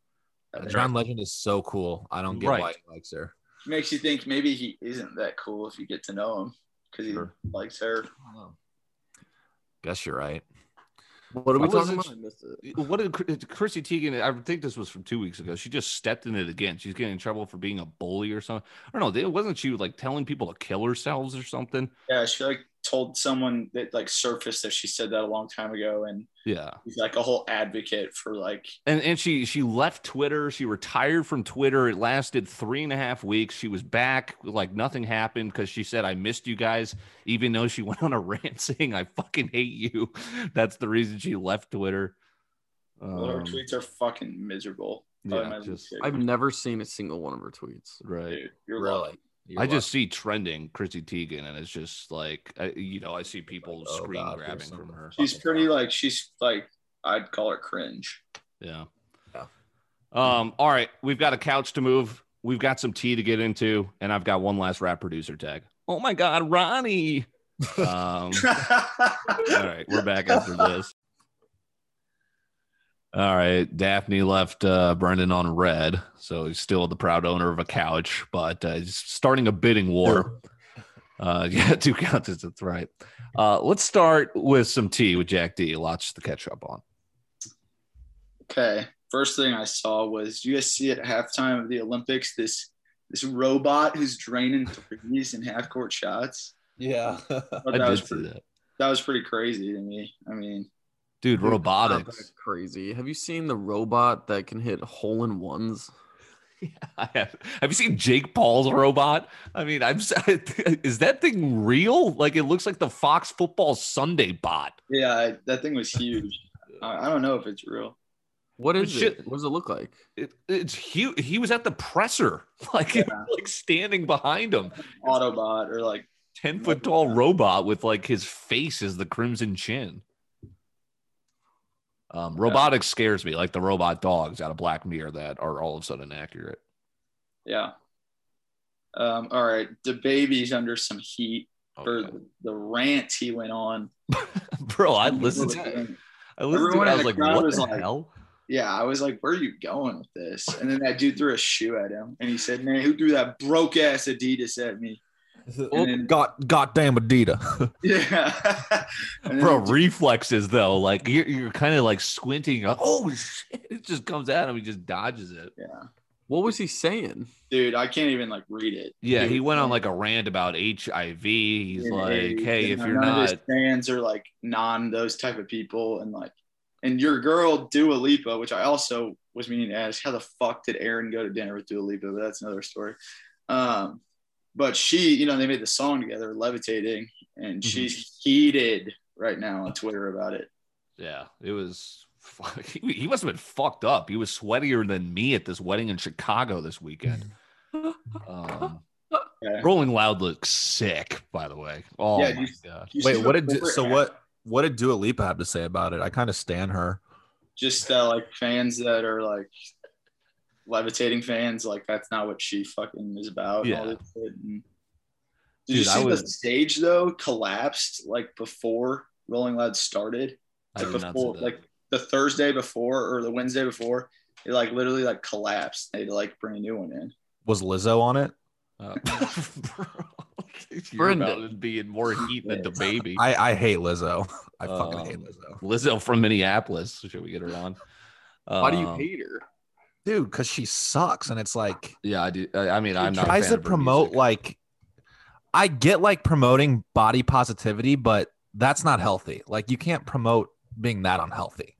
Uh, John Legend is so cool. I don't get Right. why he likes her. Makes you think maybe he isn't that cool if you get to know him because he Sure. likes her. Guess you're right. What are we What talking about? It. What did Chris- Chrissy Teigen? I think this was from two weeks ago. She just stepped in it again. She's getting in trouble for being a bully or something. I don't know. Wasn't she like telling people to kill herselves or something? Yeah, she like told someone that like surfaced that she said that a long time ago, and Yeah. he's like a whole advocate for like And and she she left Twitter. She retired from Twitter. It lasted three and a half weeks. She was back like nothing happened because she said I missed you guys, even though she went on a rant saying I fucking hate you. That's the reason she left Twitter. well, her Um, tweets are fucking miserable. Yeah, just- I've never seen a single one of her tweets. right. Dude, you're Really? lucky. You're I just see trending Chrissy Teigen, and it's just like I, you know I see people Oh, screen God, grabbing from her. She's pretty wow. like she's like I'd call her cringe. Yeah. Yeah. Um. All right, we've got a couch to move. We've got some tea to get into, and I've got one last rap producer tag. Oh my God, Ronnie. Um. all right, we're back after this. All right, Daphne left uh, Brendan on red, so he's still the proud owner of a couch, but uh, he's starting a bidding war. Uh, yeah, two couches. That's right. Uh, let's start with some tea with Jack D. Lots to catch up on. Okay. First thing I saw was you guys see at halftime of the Olympics this this robot who's draining threes and half court shots. Yeah. Thought I that was did see pretty, that, that was pretty crazy to me. I mean, dude. Dude, Robotics. Crazy. Have you seen the robot that can hit hole in ones? I have. Have you seen Jake Paul's robot? I mean, I'm. Is that thing real? Like, it looks like the Fox Football Sunday bot. yeah, I, that thing was huge. I, I don't know if it's real. What is But is shit- it? What does it look like? It, it's huge. He was at the presser, like, Yeah. like standing behind him. Autobot or like Ten foot tall robot with like his face as the crimson chin. Um, robotics scares me, like the robot dogs out of Black Mirror that are all of a sudden accurate. yeah. Um, all right, DaBaby's under some heat for Okay. the rant he went on. Bro, I listened to it. I listened to Everyone it. I was like, what was the like- hell? Yeah, I was like, where are you going with this? And then that dude threw a shoe at him and he said, Man, who threw that broke ass Adidas at me? Oh, then- God, goddamn Adidas. Yeah. Bro, reflexes though, like you're, you're kind of like squinting. Like, oh shit! It just comes at him. He just dodges it. yeah. What was he saying? Dude, I can't even like read it. Yeah, he Dude, went on like a rant about HIV. He's And like, AIDS, hey, if you're none of his not, fans are like non those type of people and like and your girl Dua Lipa, which I also was meaning to ask, how the fuck did Aaron go to dinner with Dua Lipa? But that's another story. Um, but she, you know, they made the song together, Levitating, and Mm-hmm. she's heated right now on Twitter about it. yeah, it was. He, he must have been fucked up. He was sweatier than me at this wedding in Chicago this weekend. Um, Yeah. Rolling Loud looks sick, by the way. Oh Yeah, my you- god. You Wait, what did so it what what did Dua Lipa have to say about it? I kind of stand her. just uh, like fans that are like levitating fans, like that's not what she fucking is about. and all Yeah. this shit. And- Did you Dude, I see the stage though collapsed like before Rolling Loud started? I Like did not see before, that. like the Thursday before or the Wednesday before, it like literally like collapsed. They had to like bring a new one in. Was Lizzo on it? Uh, bro, you're about to be in more heat than DaBaby. I I hate Lizzo. I fucking hate Um, Lizzo. Lizzo from Minneapolis. Should we get her on? Why do you Um, hate her? Dude, because she sucks, and it's like Yeah, I do. I I mean, I'm not a tries to promote music. like I get like promoting body positivity, but that's not healthy. Like you can't promote being that unhealthy.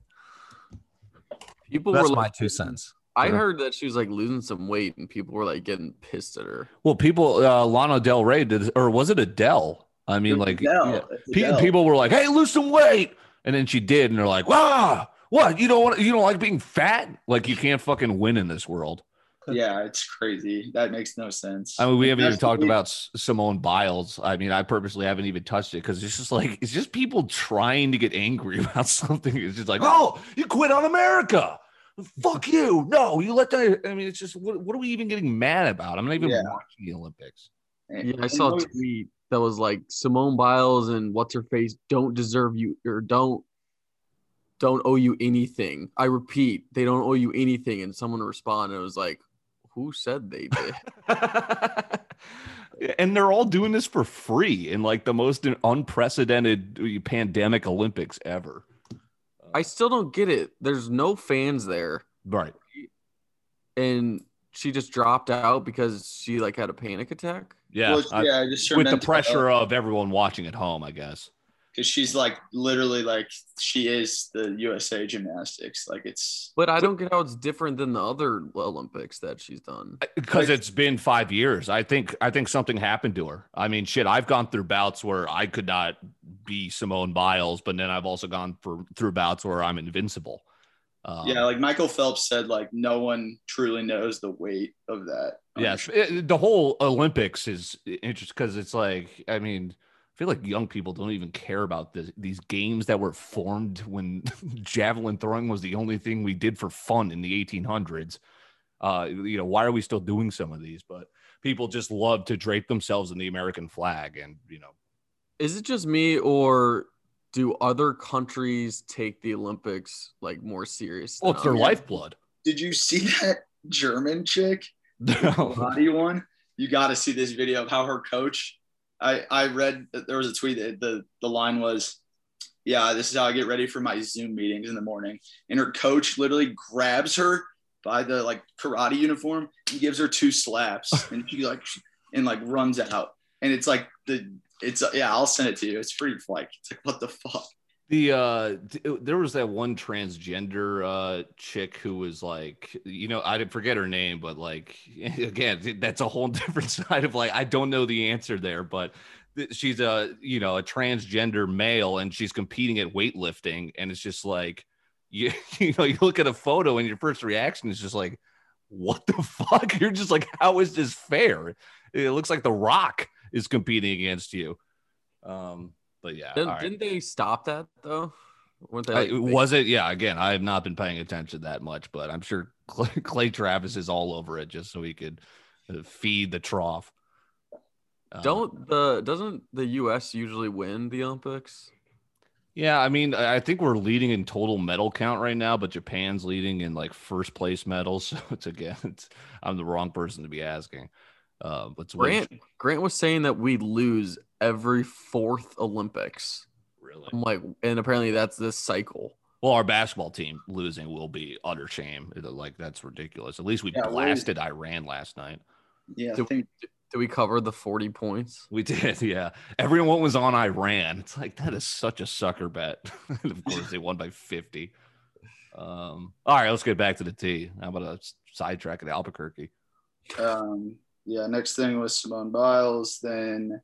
People That's were my two cents. I Sure. heard that she was like losing some weight, and people were like getting pissed at her. Well, people, uh, Lana Del Rey did, or was it Adele? I mean, like, Adele. yeah. Adele. people were like, "Hey, lose some weight," and then she did, and they're like, "Wow, what? You don't want? You don't like being fat? Like, you can't fucking win in this world." Yeah, it's crazy. That makes no sense. I mean, we haven't even talked the- about Simone Biles. I mean, I purposely haven't even touched it because it's just like it's just people trying to get angry about something. It's just like, oh, you quit on America. Fuck you. No, you let that. I mean, it's just what, what are we even getting mad about? I'm not even Yeah. watching the Olympics. Yeah, I saw a tweet that was like Simone Biles and what's her face don't deserve you or don't don't owe you anything. I repeat, they don't owe you anything. And someone responded, it was like, who said they did? and they're all doing this for free in like the most unprecedented uh, pandemic Olympics ever. I still don't get it. There's no fans there, Right. and she just dropped out because she like had a panic attack. Yeah. Well, I- yeah, just with the pressure of everyone watching at home, I guess. Because she's like literally like she is the USA gymnastics. Like it's But I don't get how it's different than the other Olympics that she's done. because Like- it's been five years. I think I think something happened to her. I mean, shit, I've gone through bouts where I could not be Simone Biles, but then I've also gone for through bouts where I'm invincible. Um, yeah, like Michael Phelps said, like no one truly knows the weight of that. yes, it- the whole Olympics is interesting because it's like, I mean, I feel like young people don't even care about this, these games that were formed when javelin throwing was the only thing we did for fun in the 1800s. Uh, you know, why are we still doing some of these? But people just love to drape themselves in the American flag, and you know, Is it just me or do other countries take the Olympics like more serious? well, it's their others? lifeblood. Did you see that German chick? No. Karate one. You got to see this video of how her coach. I I read there was a tweet that the the line was, "Yeah, this is how I get ready for my Zoom meetings in the morning." And her coach literally grabs her by the like karate uniform and gives her two slaps, and she like and like runs out. And it's like the it's yeah, I'll send it to you. It's pretty like it's like what the fuck. The uh there was that one transgender uh chick who was like, you know, I didn't forget her name, but like again, that's a whole different side of like I don't know the answer there, but she's a you know a transgender male and she's competing at weightlifting and it's just like you you know you look at a photo and your first reaction is just like what the fuck? You're just like how is this fair? It looks like the rock is competing against you. Um but yeah Didn't, all right. they stop that though? Weren't they, I- like, they- was it? Yeah. Again, I have not been paying attention that much, but I'm sure Clay, Clay Travis is all over it just so he could uh, feed the trough. Um, don't the doesn't the U.S. usually win the Olympics? Yeah, I mean, I think we're leading in total medal count right now, but Japan's leading in like first place medals. So it's again, it's, I'm the wrong person to be asking. Uh, but Grant Grant was saying that we lose every fourth Olympics. really I'm like, and apparently that's this cycle. well. Our basketball team losing will be utter shame. Like that's ridiculous. At least we Yeah, what is- blasted Iran last night. Yeah, I Do- think Did we cover the 40 points? We did, yeah. Everyone was on Iran. It's like that is such a sucker bet. and of course, they won by 50. Um, all right, let's get back to the tea. How about a sidetrack at Albuquerque? um, yeah, next thing was Simone Biles, then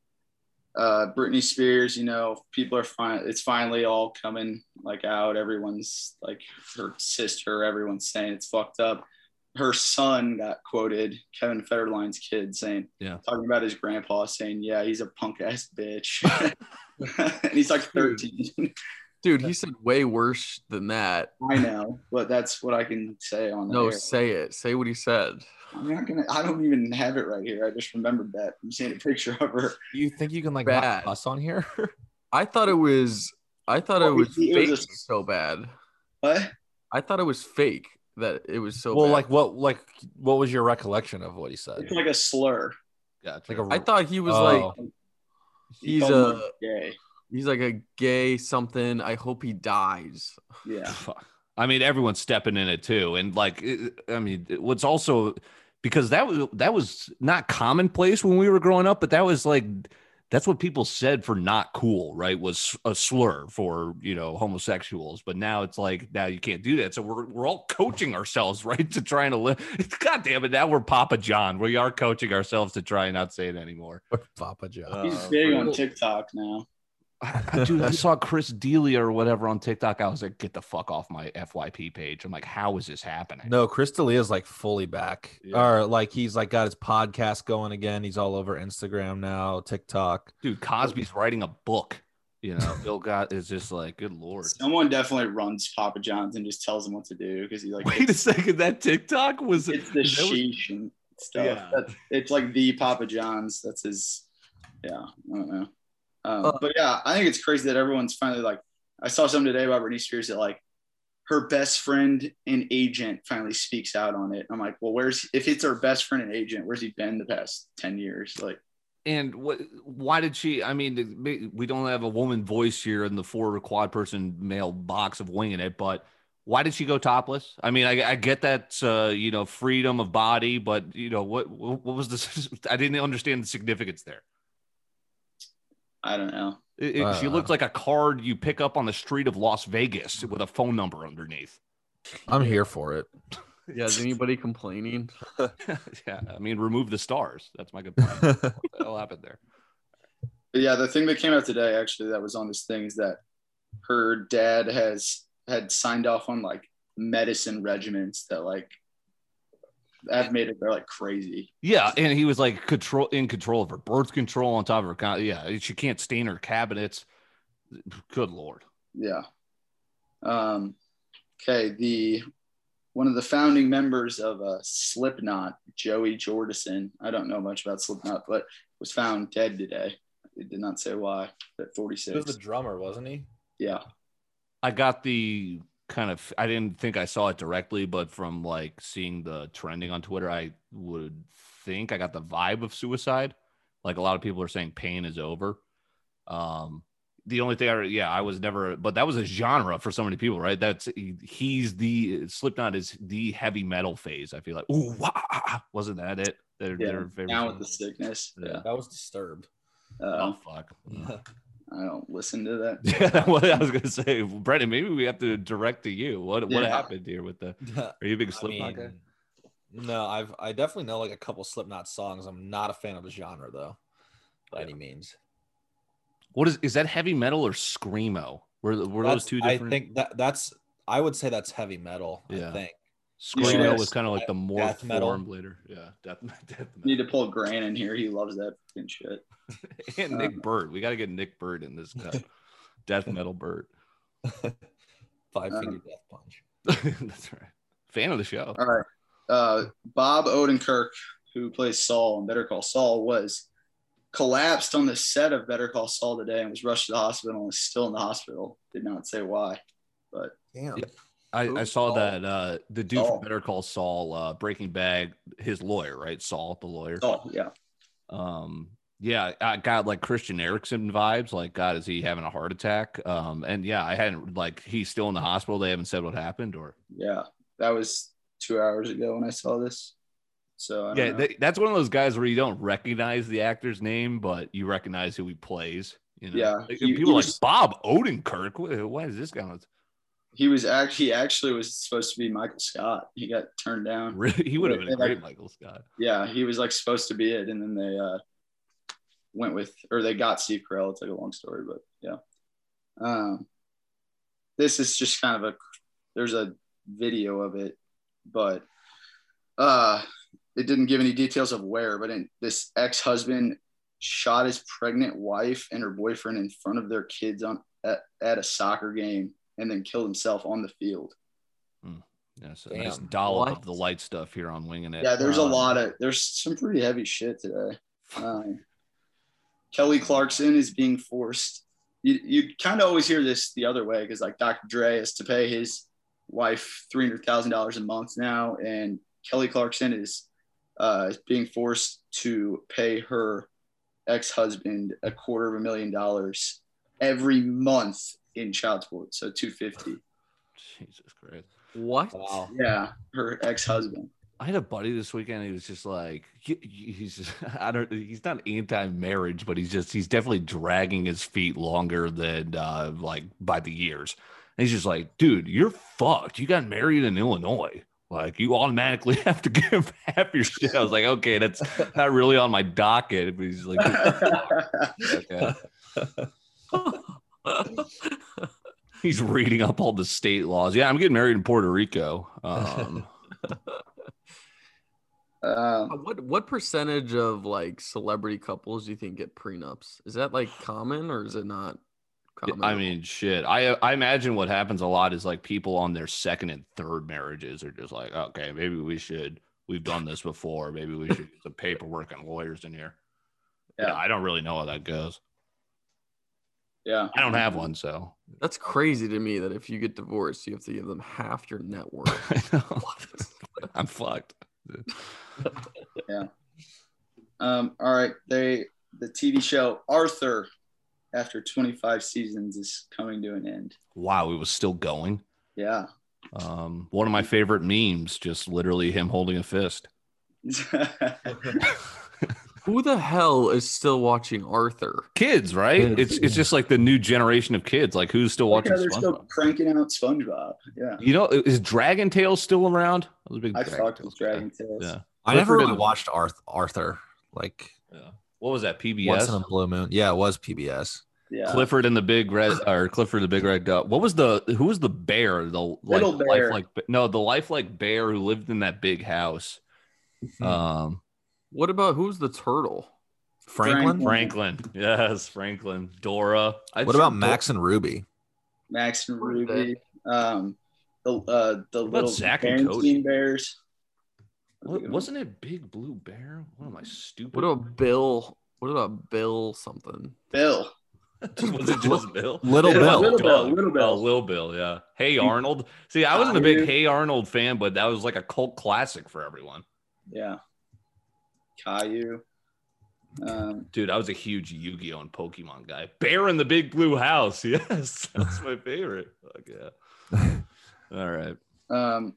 uh, Britney Spears. You know, people are fine. It's finally all coming like out. Everyone's like her sister. Everyone's saying it's fucked up. Her son got quoted, Kevin Federline's kid, saying, Yeah. talking about his grandpa, saying, "Yeah, he's a punk ass bitch," and he's like 13. Dude, he said way worse than that. I know, but that's what I can say on No, air. say it. Say what he said. I'm not gonna. I don't even have it right here. I just remembered that. I'm seeing a picture of her. You think you can like Bad. not on here? I thought it was I thought it Oh, was it fake was a- so bad. What? I thought it was fake that it was so well, bad. like what? Like what was your recollection of what he said? It's like a slur. Gotcha. Like a I thought he was Oh. like He's called a- gay. he's like a gay something. I hope he dies. Yeah. Fuck. I mean, everyone's stepping in it too, and like, I mean, what's also because that was that was not commonplace when we were growing up, but that was like that's what people said for not cool, right? Was a slur for you know homosexuals, but now it's like now you can't do that. So we're we're all coaching ourselves, right, to trying to live. God damn it! Now we're Papa John. We are coaching ourselves to try and not say it anymore. Papa John. He's Uh, big for- on TikTok now. I- Dude, I saw Chris D'Elia or whatever on TikTok. I was like, get the fuck off my FYP page. I'm like, how is this happening? No, Chris D'Elia is like fully back, Yeah. or like he's like got his podcast going again. He's all over Instagram now, TikTok. Dude, Cosby's writing a book. You know, Bill got is just like, good lord. Someone definitely runs Papa John's and just tells him what to do because he's like Wait a second, that TikTok was it's the is that what- sheesh and stuff. Yeah. That's, it's like the Papa John's. That's his. Yeah, I don't know. Um, Uh, but yeah, I think it's crazy that everyone's finally like. I saw something today about Britney Spears that like her best friend and agent finally speaks out on it. I'm like, well, where's if it's her best friend and agent, where's he been the past ten years? Like, And what? Why did she? I mean, we don't have a woman voice here in the four quad person male box of winging it, but why did she go topless? I mean, I, I get that uh, you know freedom of body, but you know what? What was this? I didn't understand the significance there. I don't know. It, it- she Uh. looked like a card you pick up on the street of Las Vegas with a phone number underneath. I'm here for it. Yeah, is anybody complaining? yeah, I mean, remove the stars. That's my good point. what the hell happened there? Yeah, the thing that came out today actually that was on this thing is that her dad has had signed off on like medicine regimens that like have made it they're like crazy. Yeah, and he was like control in control of her birth control on top of her. con- Yeah, she can't stain her cabinets. Good lord. Yeah. Um okay, the one of the founding members of uh, Slipknot, Joey Jordison. I don't know much about Slipknot, but was found dead today. It did not say why at He 46. was the drummer, wasn't he? yeah. I got the kind of I didn't think I saw it directly, but from like seeing the trending on Twitter, I would think I got the vibe of suicide. Like a lot of people are saying pain is over. Um the only thing I yeah, I was never but that was a genre for so many people, right? That's he- he's the Slipknot is the heavy metal phase. I feel like ooh wah, ah, ah. wasn't that it? Their, Yeah. their favorite Now song? with the sickness. Yeah. Yeah. That was disturbed. Uh, oh fuck. I don't listen to that. Yeah, what I was gonna say, Brendan. Maybe we have to direct to you. What what happened here with the? Are you a big I Slipknot guy? mean, no, I've I definitely know like a couple Slipknot songs. I'm not a fan of the genre though, by any means. What is is that heavy metal or screamo? Were were those That's- two I think that that's I would say that's heavy metal. Yeah. I think. Screamo Yes. was kind of like the more Death metal. formed later. Yeah, death, death Need to pull Grant in here. He loves that fucking shit. and Nick Bird. We got to get Nick Bird in this cut. death metal Bird. Five Um, finger death punch. That's right. Fan of the show. All right. Uh, Bob Odenkirk, who plays Saul in Better Call Saul, was collapsed on the set of Better Call Saul today and was rushed to the hospital and is still in the hospital. Did not say why, but Damn. Yeah. I, I saw Saul? that uh the dude Saul. from Better Call Saul, uh Breaking Bad, his lawyer, right? Saul, the lawyer. Saul, yeah. Um, yeah, I got like Christian Eriksen vibes. Like, God, is he having a heart attack? Um, and yeah, I hadn't like he's still in the hospital. They haven't said what happened, or Yeah. That was two hours ago when I saw this. So yeah, th- that's one of those guys where you don't recognize the actor's name, but you recognize who he plays. You know, Yeah, Like, he- people he are was- like Bob Odenkirk. Why, why is this guy? He was actually he actually was supposed to be Michael Scott. He got turned down. Really, he would have been a Yeah, like- great Michael Scott. Yeah, he was like supposed to be it, and then they uh went with or they got Steve Carell. It's like a long story, but yeah. Um, this is just kind of a there's a video of it, but uh, it didn't give any details of where. But in, this ex-husband shot his pregnant wife and her boyfriend in front of their kids on at, at a soccer game, and then kill himself on the field. Yeah, so nice Damn. dollop What? of the light stuff here on winging it. Yeah, there's a Um, lot of there's some pretty heavy shit today. Um, Kelly Clarkson is being forced. You, you kind of always hear this the other way because like Dr. Dre has to pay his wife three hundred thousand dollars a month now, and Kelly Clarkson is uh, being forced to pay her ex-husband a quarter of a million dollars every month in child support, so two fifty. Jesus Christ. What? Wow. Yeah, her ex-husband. I had a buddy this weekend. He was just like, he- he's just, I don't, he's not anti-marriage, but he's just, he's definitely dragging his feet longer than, uh, like by the years. And he's just like, dude, you're fucked. You got married in Illinois. Like you automatically have to give half your shit. I was like, okay, that's not really on my docket. But he's like, okay. He's reading up all the state laws. Yeah, I'm getting married in Puerto Rico. Um, um, what what percentage of like celebrity couples do you think get prenups? Is that like common or is it not common? I at all? mean, shit. I I imagine what happens a lot is like people on their second and third marriages are just like, okay, maybe we should. We've done this before. Maybe we should get some paperwork and lawyers in here. Yeah. Yeah. I don't really know how that goes. Yeah. I don't have one, so that's crazy to me that if you get divorced, you have to give them half your net worth. I know. I'm fucked. Yeah. Um, all right, they the TV show Arthur, after 25 seasons, is coming to an end. Wow, it was still going. Yeah. Um, one of my favorite memes, just literally him holding a fist. Who the hell is still watching Arthur? kids, right? Kids, it's it's just like the new generation of kids. Like who's still watching yeah, they're still SpongeBob? cranking out SpongeBob. Yeah. You know, is Dragon Tales still around? I was a big I Dragon fucked Tales with. Dragon Tales. Yeah. I never really watched Arth- Arthur. Like yeah. What was that? PBS. once in PBS. a blue moon. Yeah, it was PBS. Yeah. Clifford and the Big Red, or Clifford the Big Red Dog. What was the? Who was the bear? The like Little bear. lifelike. No, the lifelike bear who lived in that big house. Hmm. Um, What about who's the turtle? Franklin. Franklin. Yes, Franklin. Dora. I What about Dor- Max and Ruby? Max and Ruby. Um, the uh, the about little Zach and Cody? Berenstain Bears. What, wasn't it Big Blue Bear? What am I stupid? What about Bill? What about Bill something? Bill? was it just Bill? Little Yeah, Bill. Little Bill, Little Bill. Oh, Little Bill, yeah. Hey Arnold. See, I wasn't a big Hey Arnold fan, but that was like a cult classic for everyone. Yeah. Caillou. Um, Dude, I was a huge Yu-Gi-Oh and Pokemon guy. Bear in the Big Blue House. Yes, that's my favorite. Fuck yeah. All right. um,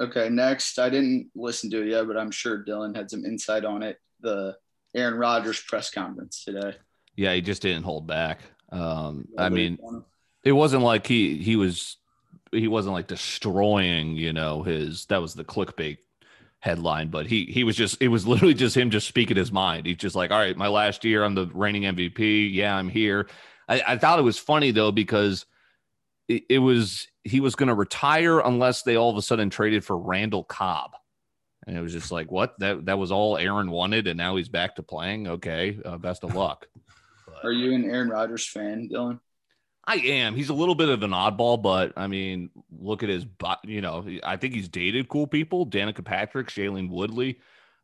okay, next. I didn't listen to it yet, but I'm sure Dylan had some insight on it. The Aaron Rodgers press conference today. Yeah, he just didn't hold back. Um, I mean, it wasn't like he he was he wasn't like destroying you know his that was the clickbait headline but he he was just it was literally just him just speaking his mind. He's just like all right my last year i'm the reigning mvp yeah i'm here. I, I thought it was funny though because it, it was he was going to retire unless they all of a sudden traded for randall cobb. And it was just like what? That that was all aaron wanted and now he's back to playing? Okay uh, best of luck. But- Are you an Aaron Rodgers fan, Dylan? I am. He's a little bit of an oddball, but I mean, look at his, bo- you know, I think he's dated cool people. Danica Patrick, Shailene Woodley,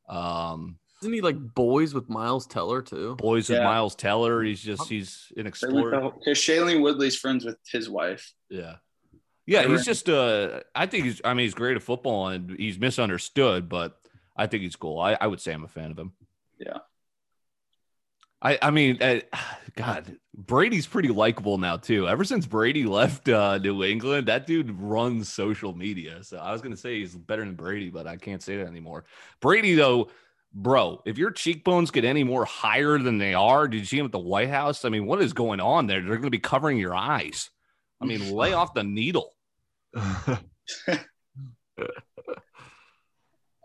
um, Isn't he like boys with Miles Teller too? boys with Miles Teller. He's just, he's an explorer. Because Shailene Woodley's friends with his wife. Yeah. Yeah. He's just, uh, I think he's, I mean, he's great at football and he's misunderstood, but I think he's cool. I, I would say I'm a fan of him. Yeah. I, I mean, uh, God, Brady's pretty likable now too. Ever since Brady left uh, New England, that dude runs social media. So I was gonna say he's better than Brady, but I can't say that anymore. Brady, though, bro, if your cheekbones get any more higher than they are, did you see him at the White House? I mean, what is going on there? They're gonna be covering your eyes. I mean, lay off the needle.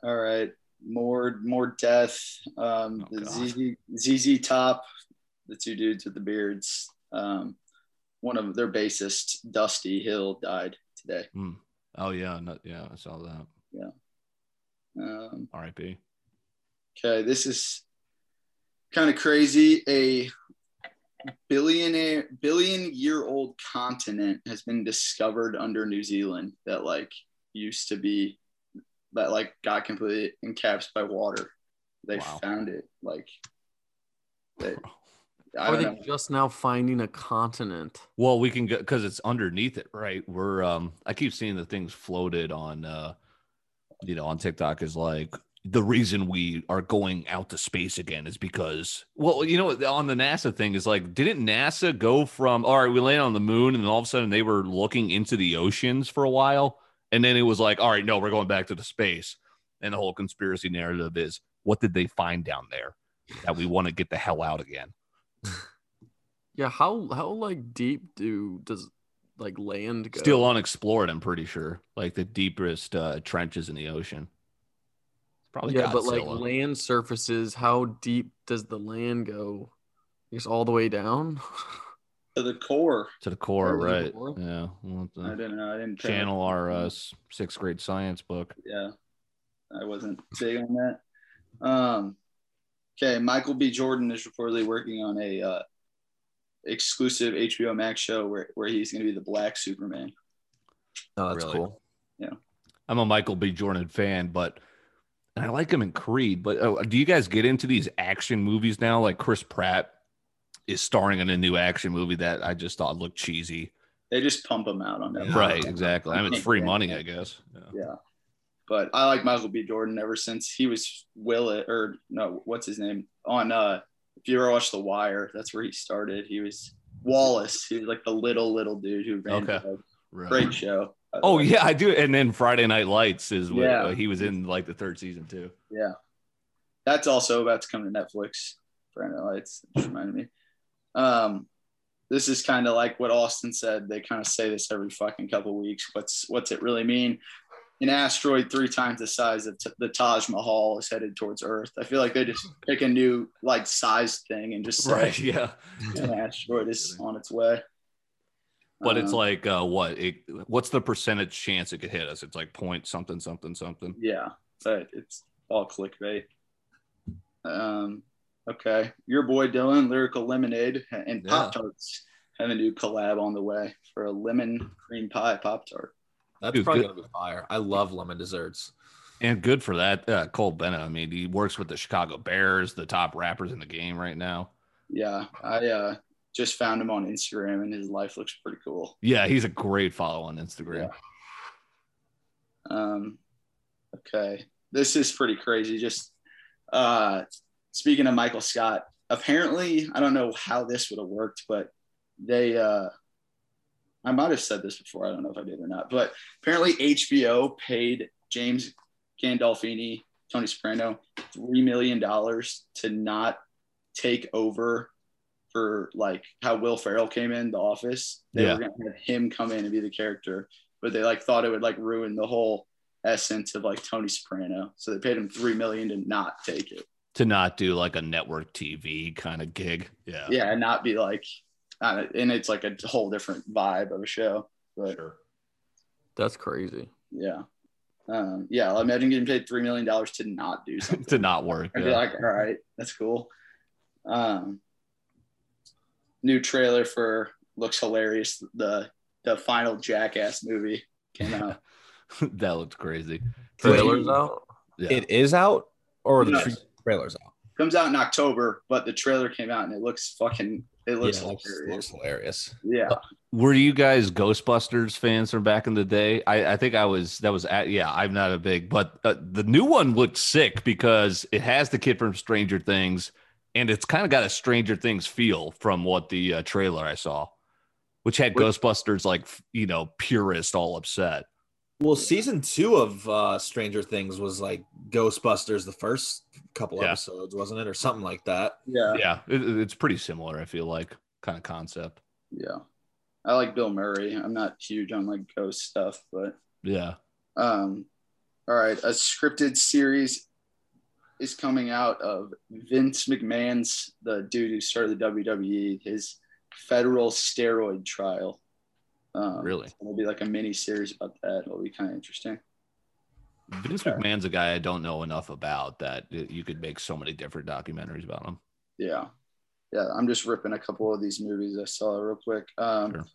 All right. More more death. Um, Oh, the ZZ, ZZ Top, the two dudes with the beards. Um, one of their bassist, Dusty Hill, died today. Oh yeah, no, yeah, I saw that. Yeah. Um, R.I.P. okay, this is kind of crazy. A billionaire billion year old continent has been discovered under New Zealand that like used to be that like got completely encapped by water. They Wow. found it like they, I Are they know. just now finding a continent? Well, we can go because it's underneath it, right? We're um I keep seeing the things floated on uh you know on TikTok is like the reason we are going out to space again is because, well, you know, on the NASA thing is like, didn't NASA go from, all right, we landed on the moon, and then all of a sudden they were looking into the oceans for a while. And then it was like, all right, no, we're going back to the space. And the whole conspiracy narrative is, what did they find down there that we want to get the hell out again? Yeah, how how like deep do does like land go? Still unexplored, I'm pretty sure. Like the deepest uh, trenches in the ocean. It's probably yeah, but like land surfaces, how deep does the land go? I guess all the way down. To the core. to the core, Or to the right? core? Yeah, we'll I didn't know. I didn't channel our uh, sixth grade science book. yeah, I wasn't big on that. Um, okay, Michael B. Jordan is reportedly working on a uh, exclusive HBO Max show where, where he's going to be the Black Superman. Oh, that's Really? cool. Yeah, I'm a Michael B. Jordan fan, but and I like him in Creed. But oh, do you guys get into these action movies now? Like Chris Pratt is starring in a new action movie that I just thought looked cheesy. They just pump them out on that. Right, exactly. I mean, it's free money, I guess. Yeah. Yeah. But I like Michael B. Jordan ever since he was Willet or no, what's his name? On uh if you ever watched The Wire, that's where he started. He was Wallace. He was like the little little dude who ran Okay. the Right. great show. Oh way. yeah, I do. And then Friday Night Lights is what Yeah. uh, he was in like the third season too. Yeah. That's also about to come to Netflix. Friday Night Lights just reminded me. Um this is kind of like what Austin said. They kind of say this every fucking couple weeks. What's what's it really mean? An asteroid three times the size of t- the Taj Mahal is headed towards Earth. I feel like they just pick a new like size thing and just say Yeah. an asteroid is on its way. But it's Um, like uh, what? It, what's the percentage chance it could hit us? It's like point something something something. Yeah, but it's all clickbait. Um, okay, your boy Dylan, Lyrical Lemonade, and Yeah. Pop Tarts have a new collab on the way for a lemon cream pie Pop Tart. That's Dude, probably good- gonna be fire. I love lemon desserts. And good for that, uh, Cole Bennett. I mean, he works with the Chicago Bears, the top rappers in the game right now. Yeah, I uh, just found him on Instagram, and his life looks pretty cool. Yeah, he's a great follow on Instagram. Um, okay, this is pretty crazy. Just uh, speaking of Michael Scott, apparently, I don't know how this would have worked, but they, uh, I might have said this before. I don't know if I did or not, but apparently HBO paid James Gandolfini, Tony Soprano, three million dollars to not take over for like how Will Ferrell came in the office. They Yeah. were gonna have him come in and be the character, but they like thought it would like ruin the whole essence of like Tony Soprano. So they paid him three million to not take it. To not do like a network TV kind of gig. Yeah. Yeah, and not be like uh, and it's like a whole different vibe of a show. But Sure. That's crazy. yeah. Um, yeah, I imagine getting paid three million dollars to not do something. to not work. I'd be yeah. like, all right, that's cool. Um, new trailer for looks hilarious. The the final Jackass movie came out. that looked crazy. Trailers out. Yeah. It is out, or the No. tra- trailers out. Comes out in October, but the trailer came out and it looks fucking. It looks yeah, looks, hilarious. looks hilarious. Yeah, Were you guys Ghostbusters fans from back in the day? I, I think I was. That was at. Yeah, I'm not a big, but uh, the new one looked sick because it has the kid from Stranger Things, and it's kind of got a Stranger Things feel from what the uh, trailer I saw, which had Ghostbusters like you know purist all upset. Well, season two of uh, Stranger Things was like Ghostbusters, the first couple Yeah. episodes, wasn't it, or something like that? yeah, Yeah, it, it's pretty similar. I feel like kind of concept. yeah. I like Bill Murray. I'm not huge on like ghost stuff, but Yeah. Um, all right, a scripted series is coming out of Vince McMahon's the dude who started the WWE, his federal steroid trial. Um, Really? It'll be like a mini series about that. It'll be kind of interesting. Vince McMahon's a guy I don't know enough about that you could make so many different documentaries about him. Yeah. Yeah. I'm just ripping a couple of these movies I saw real quick. Um, Sure.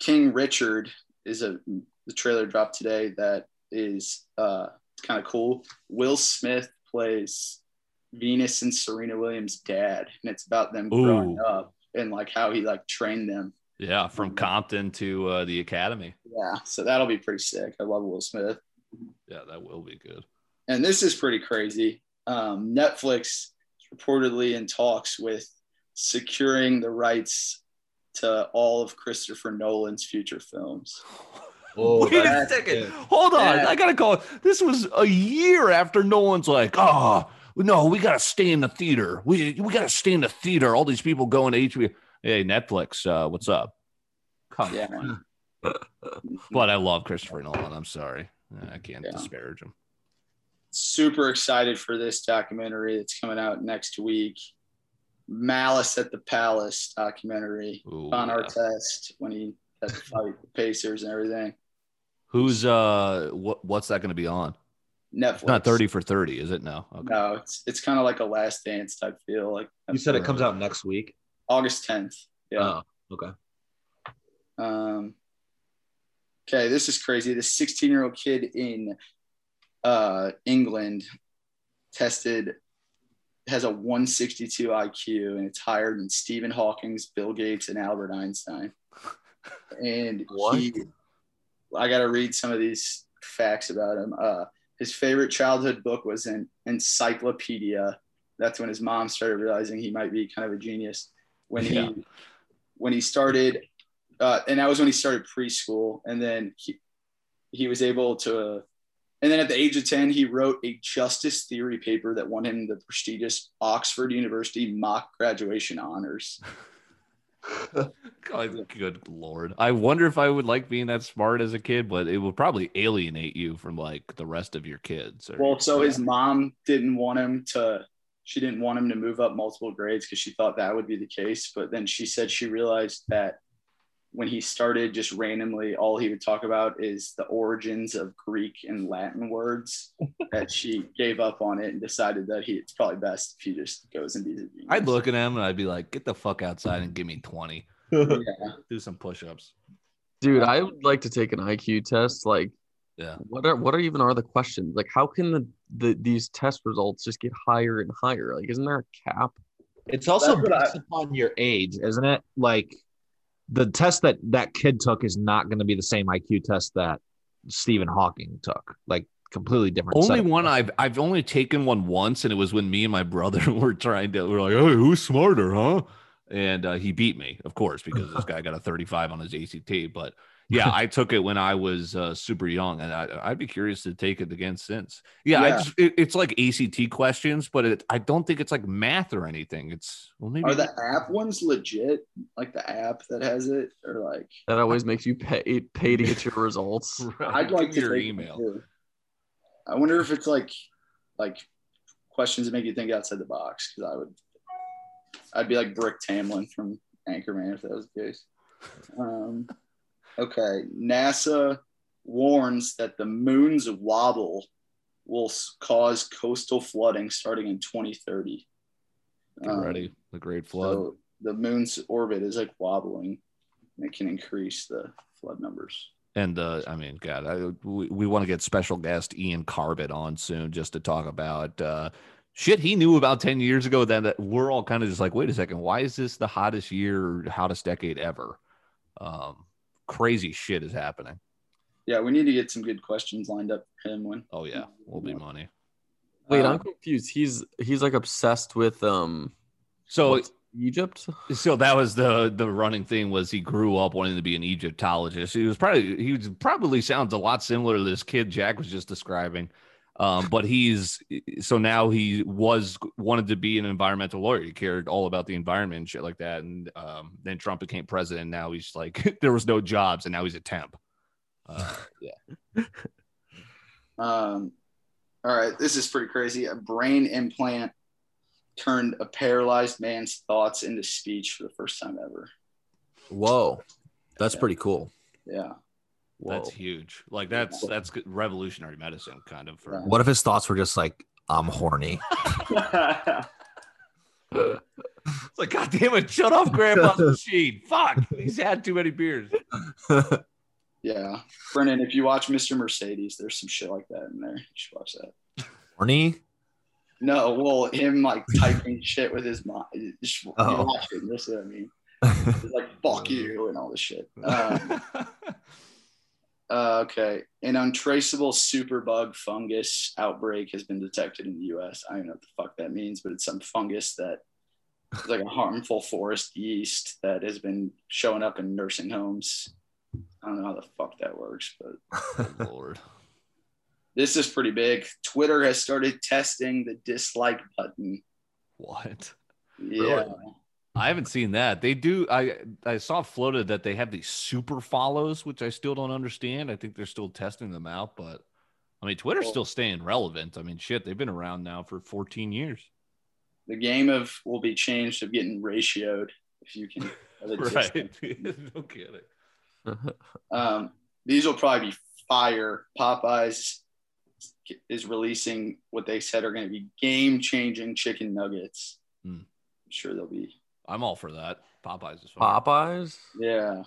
King Richard is a the trailer dropped today that is uh, kind of cool. Will Smith plays Venus and Serena Williams' dad, and it's about them growing up and like how he like trained them. Yeah, from. Compton to uh, the Academy. Yeah, so that'll be pretty sick. I love Will Smith. Yeah, that will be good. and this is pretty crazy. Um, Netflix is reportedly in talks with securing the rights to all of Christopher Nolan's future films. Oh, Wait a second. good. Hold on. Yeah. I gotta call. This was a year after no one's like, oh no, we gotta stay in the theater. We we gotta stay in the theater. All these people going to HBO. Hey, Netflix, uh, what's up? Come Yeah. on. But I love Christopher Nolan. I'm sorry. I can't Yeah. disparage him. Super excited for this documentary that's coming out next week. Malice at the Palace documentary Ooh, on yeah. Artest when he had to fight the Pacers and everything. Who's uh what what's that gonna be on? Netflix. Not 30 for 30, is it? No. Okay. No, it's it's kind of like a last dance type feel. Like You said it comes out next week. August 10th. Yeah. Oh, okay. Um, okay, this is crazy. This 16 year old kid in uh, England tested has a 162 IQ and it's higher than Stephen Hawking's, Bill Gates, and Albert Einstein. And What? he, I got to read some of these facts about him. Uh, his favorite childhood book was an encyclopedia. That's when his mom started realizing he might be kind of a genius. When he Yeah. when he started, uh, and that was when he started preschool, and then he he was able to, and then at the age of ten, he wrote a justice theory paper that won him the prestigious Oxford University mock graduation honors. God, good lord. I wonder if I would like being that smart as a kid, but it would probably alienate you from like the rest of your kids. Or, Well, so his mom didn't want him to. She didn't want him to move up multiple grades because she thought that would be the case. But then she said she realized that when he started just randomly, all he would talk about is the origins of Greek and Latin words. that she gave up on it and decided that he it's probably best if he just goes and be a. I'd look at him and I'd be like, get the fuck outside and give me 20. Yeah. Do some push ups. Dude, I would like to take an IQ test. Like, Yeah. what are what are even are the questions? Like, how can the, the these test results just get higher and higher? Like, isn't there a cap? It's also That's what based upon your age, isn't it? Like the test that that kid took is not going to be the same IQ test that Stephen Hawking took. Like completely different. Only set of- one I've I've only taken one once, and it was when me and my brother were trying to. We are like, hey, who's smarter, huh? And uh, he beat me, of course, because this guy got a 35 on his ACT. But yeah, I took it when I was uh, super young, and I, I'd be curious to take it again since. Yeah, I Yeah. just, it, it's like ACT questions, but it, I don't think it's like math or anything. It's well, maybe Are the app ones legit? Like the app that has it, or like That always makes you pay pay to get your results. I'd like to your take email. I wonder if it's like like questions that make you think outside the box because I would I'd be like Brick Tamland from Anchorman if that was the case. Um, okay, NASA warns that the moon's wobble will cause coastal flooding starting in 2030. Get Um, ready. The Great Flood. So the moon's orbit is like wobbling. and It can increase the flood numbers. And uh, I mean, God, I, we, we want to get special guest Ian Carbett on soon just to talk about uh, shit he knew about 10 years ago. Then that we're all kind of just like, wait a second, why is this the hottest year hottest decade ever? Um, crazy shit is happening. Yeah, we need to get some good questions lined up for him when. Oh, yeah, we'll be money. Wait, Uh, I'm confused. He's he's like obsessed with um So, what's- Egypt. so that was the the running thing was he grew up wanting to be an Egyptologist. He was probably he was probably sounds a lot similar to this kid Jack was just describing. Um, but he's so now he was wanted to be an environmental lawyer. He cared all about the environment and shit like that. And um, then Trump became president. Now he's like there was no jobs, and now he's a temp. Uh, yeah, Um, all right, this is pretty crazy. A brain implant turned a paralyzed man's thoughts into speech for the first time ever. Whoa, that's Yeah. pretty cool. Yeah. That's huge. Like that's that's revolutionary medicine, kind of. For What if his thoughts were just like, "I'm horny"? it's like, God damn it, shut off Grandpa's machine. Fuck, he's had too many beers. yeah. Brennan, if you watch Mr. Mercedes, there's some shit like that in there. You should watch that. horny? No, well, him like typing shit with his mind. You should you Oh. watch it. That's what I mean. He's like, fuck you and all this shit. Um, Uh, okay. An untraceable superbug fungus outbreak has been detected in the U.S. I don't know what the fuck that means, but it's some fungus that is like a harmful forest yeast that has been showing up in nursing homes. I don't know how the fuck that works, but Lord. this is pretty big. Twitter has started testing the dislike button. What? Yeah. I haven't seen that. They do. I I saw floated that they have these super follows, which I still don't understand. I think they're still testing them out, but I mean, Twitter's Well- still staying relevant. I mean, shit, they've been around now for 14 years. The game of will be changed of getting ratioed if you can. Right? no kidding. Um, these will probably be fire. Popeyes is releasing what they said are going to be game changing chicken nuggets. Hmm. I'm sure they'll be. I'm all for that. Popeyes is fine. Popeyes Yeah.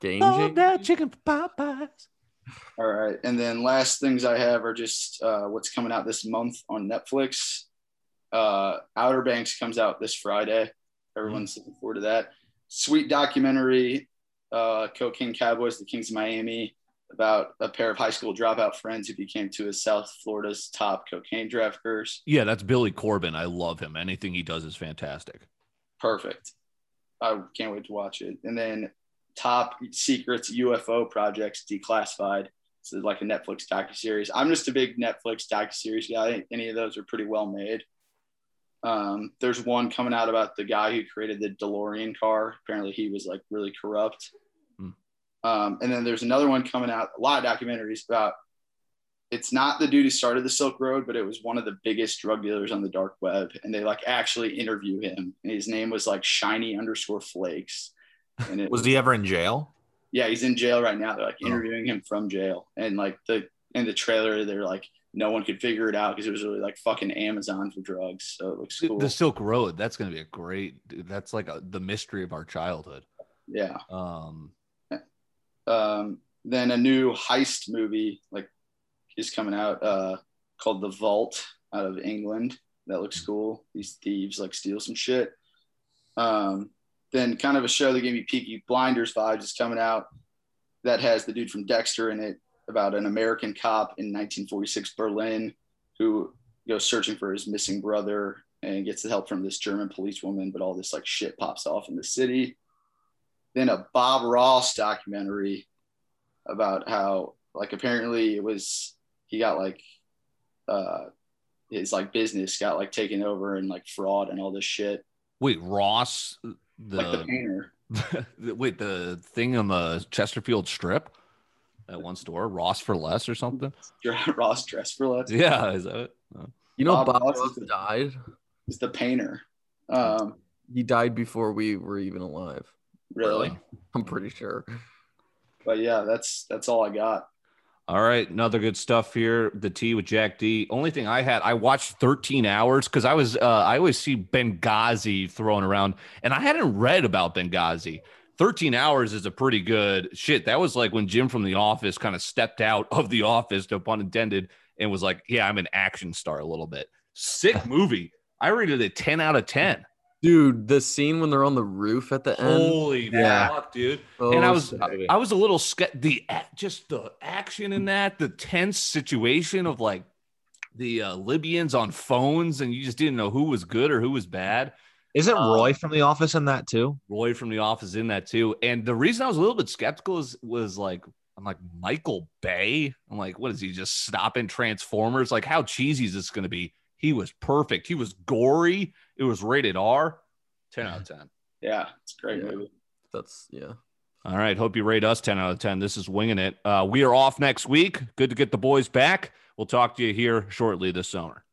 game Oh, that chicken for Popeyes. All right. And then last things I have are just uh, what's coming out this month on Netflix. Uh, Outer Banks comes out this Friday. Everyone's looking forward to that. Sweet documentary, uh, Cocaine Cowboys, the Kings of Miami, about a pair of high school dropout friends who became two of South Florida's top cocaine traffickers. Yeah, that's Billy Corben. I love him. Anything he does is fantastic. Perfect. I can't wait to watch it. And then top secrets UFO projects declassified. So like a Netflix docuseries. I'm just a big Netflix docuseries guy. I think any of those are pretty well made. Um, there's one coming out about the guy who created the DeLorean car. Apparently he was like really corrupt. Hmm. Um, and then there's another one coming out, a lot of documentaries about it's not the dude who started the Silk Road, but it was one of the biggest drug dealers on the dark web. And they like actually interview him. And his name was like shiny underscore flakes. And it Was he ever in jail? yeah, he's in jail right now. They're like Oh. interviewing him from jail. And like the in the trailer, they're like, no one could figure it out because it was really like fucking Amazon for drugs. So it looks cool. The Silk Road. That's going to be a great. dude, That's like a, the mystery of our childhood. yeah. Um, Um, then a new heist movie like is coming out uh, called The Vault out of England. That looks cool. These thieves like steal some shit. Um, then kind of a show that gave me Peaky Blinders vibes is coming out that has the dude from Dexter in it about an American cop in 1946 Berlin who goes searching for his missing brother and gets the help from this German policewoman, but all this like shit pops off in the city. Then a Bob Ross documentary about how like apparently it was he got like uh his like business got like taken over and like fraud and all this shit. wait, Ross, the, Like the painter. wait, the thing on the Chesterfield Strip, that one store, Ross for less or something. Ross dressed for less. Yeah, is that it? You know, Bob Bob, Ross Ross is the- died. Is the painter. Um He died before we were even alive. really. I'm pretty sure. But yeah, that's that's all I got. All right, another good stuff here. The tea with Jack D. Only thing I had, I watched 13 hours because I was, uh, I always see Benghazi thrown around, and I hadn't read about Benghazi. 13 hours is a pretty good shit. That was like when Jim from The Office kind of stepped out of The Office, no pun intended, and was like, "Yeah, I'm an action star a little bit." Sick movie. I rated it 10 out of 10. Dude, the scene when they're on the roof at the end. Holy Yeah. fuck, dude! Oh, and I was. I, I was a little scared. The a- just the action in that, the tense situation of like the uh, Libyans on phones, and you just didn't know who was good or who was bad. Isn't Um, Roy from The Office in that too? Roy from The Office in that too. And the reason I was a little bit skeptical is was like I'm like Michael Bay. I'm like, what is he just stopping Transformers? Like, how cheesy is this going to be? He was perfect. He was gory. It was rated R. Ten out of ten. Yeah, it's a great Yeah. movie. That's yeah. All right. Hope you rate us 10 out of 10. This is Winging It. Uh, we are off next week. Good to get the boys back. We'll talk to you here shortly this summer.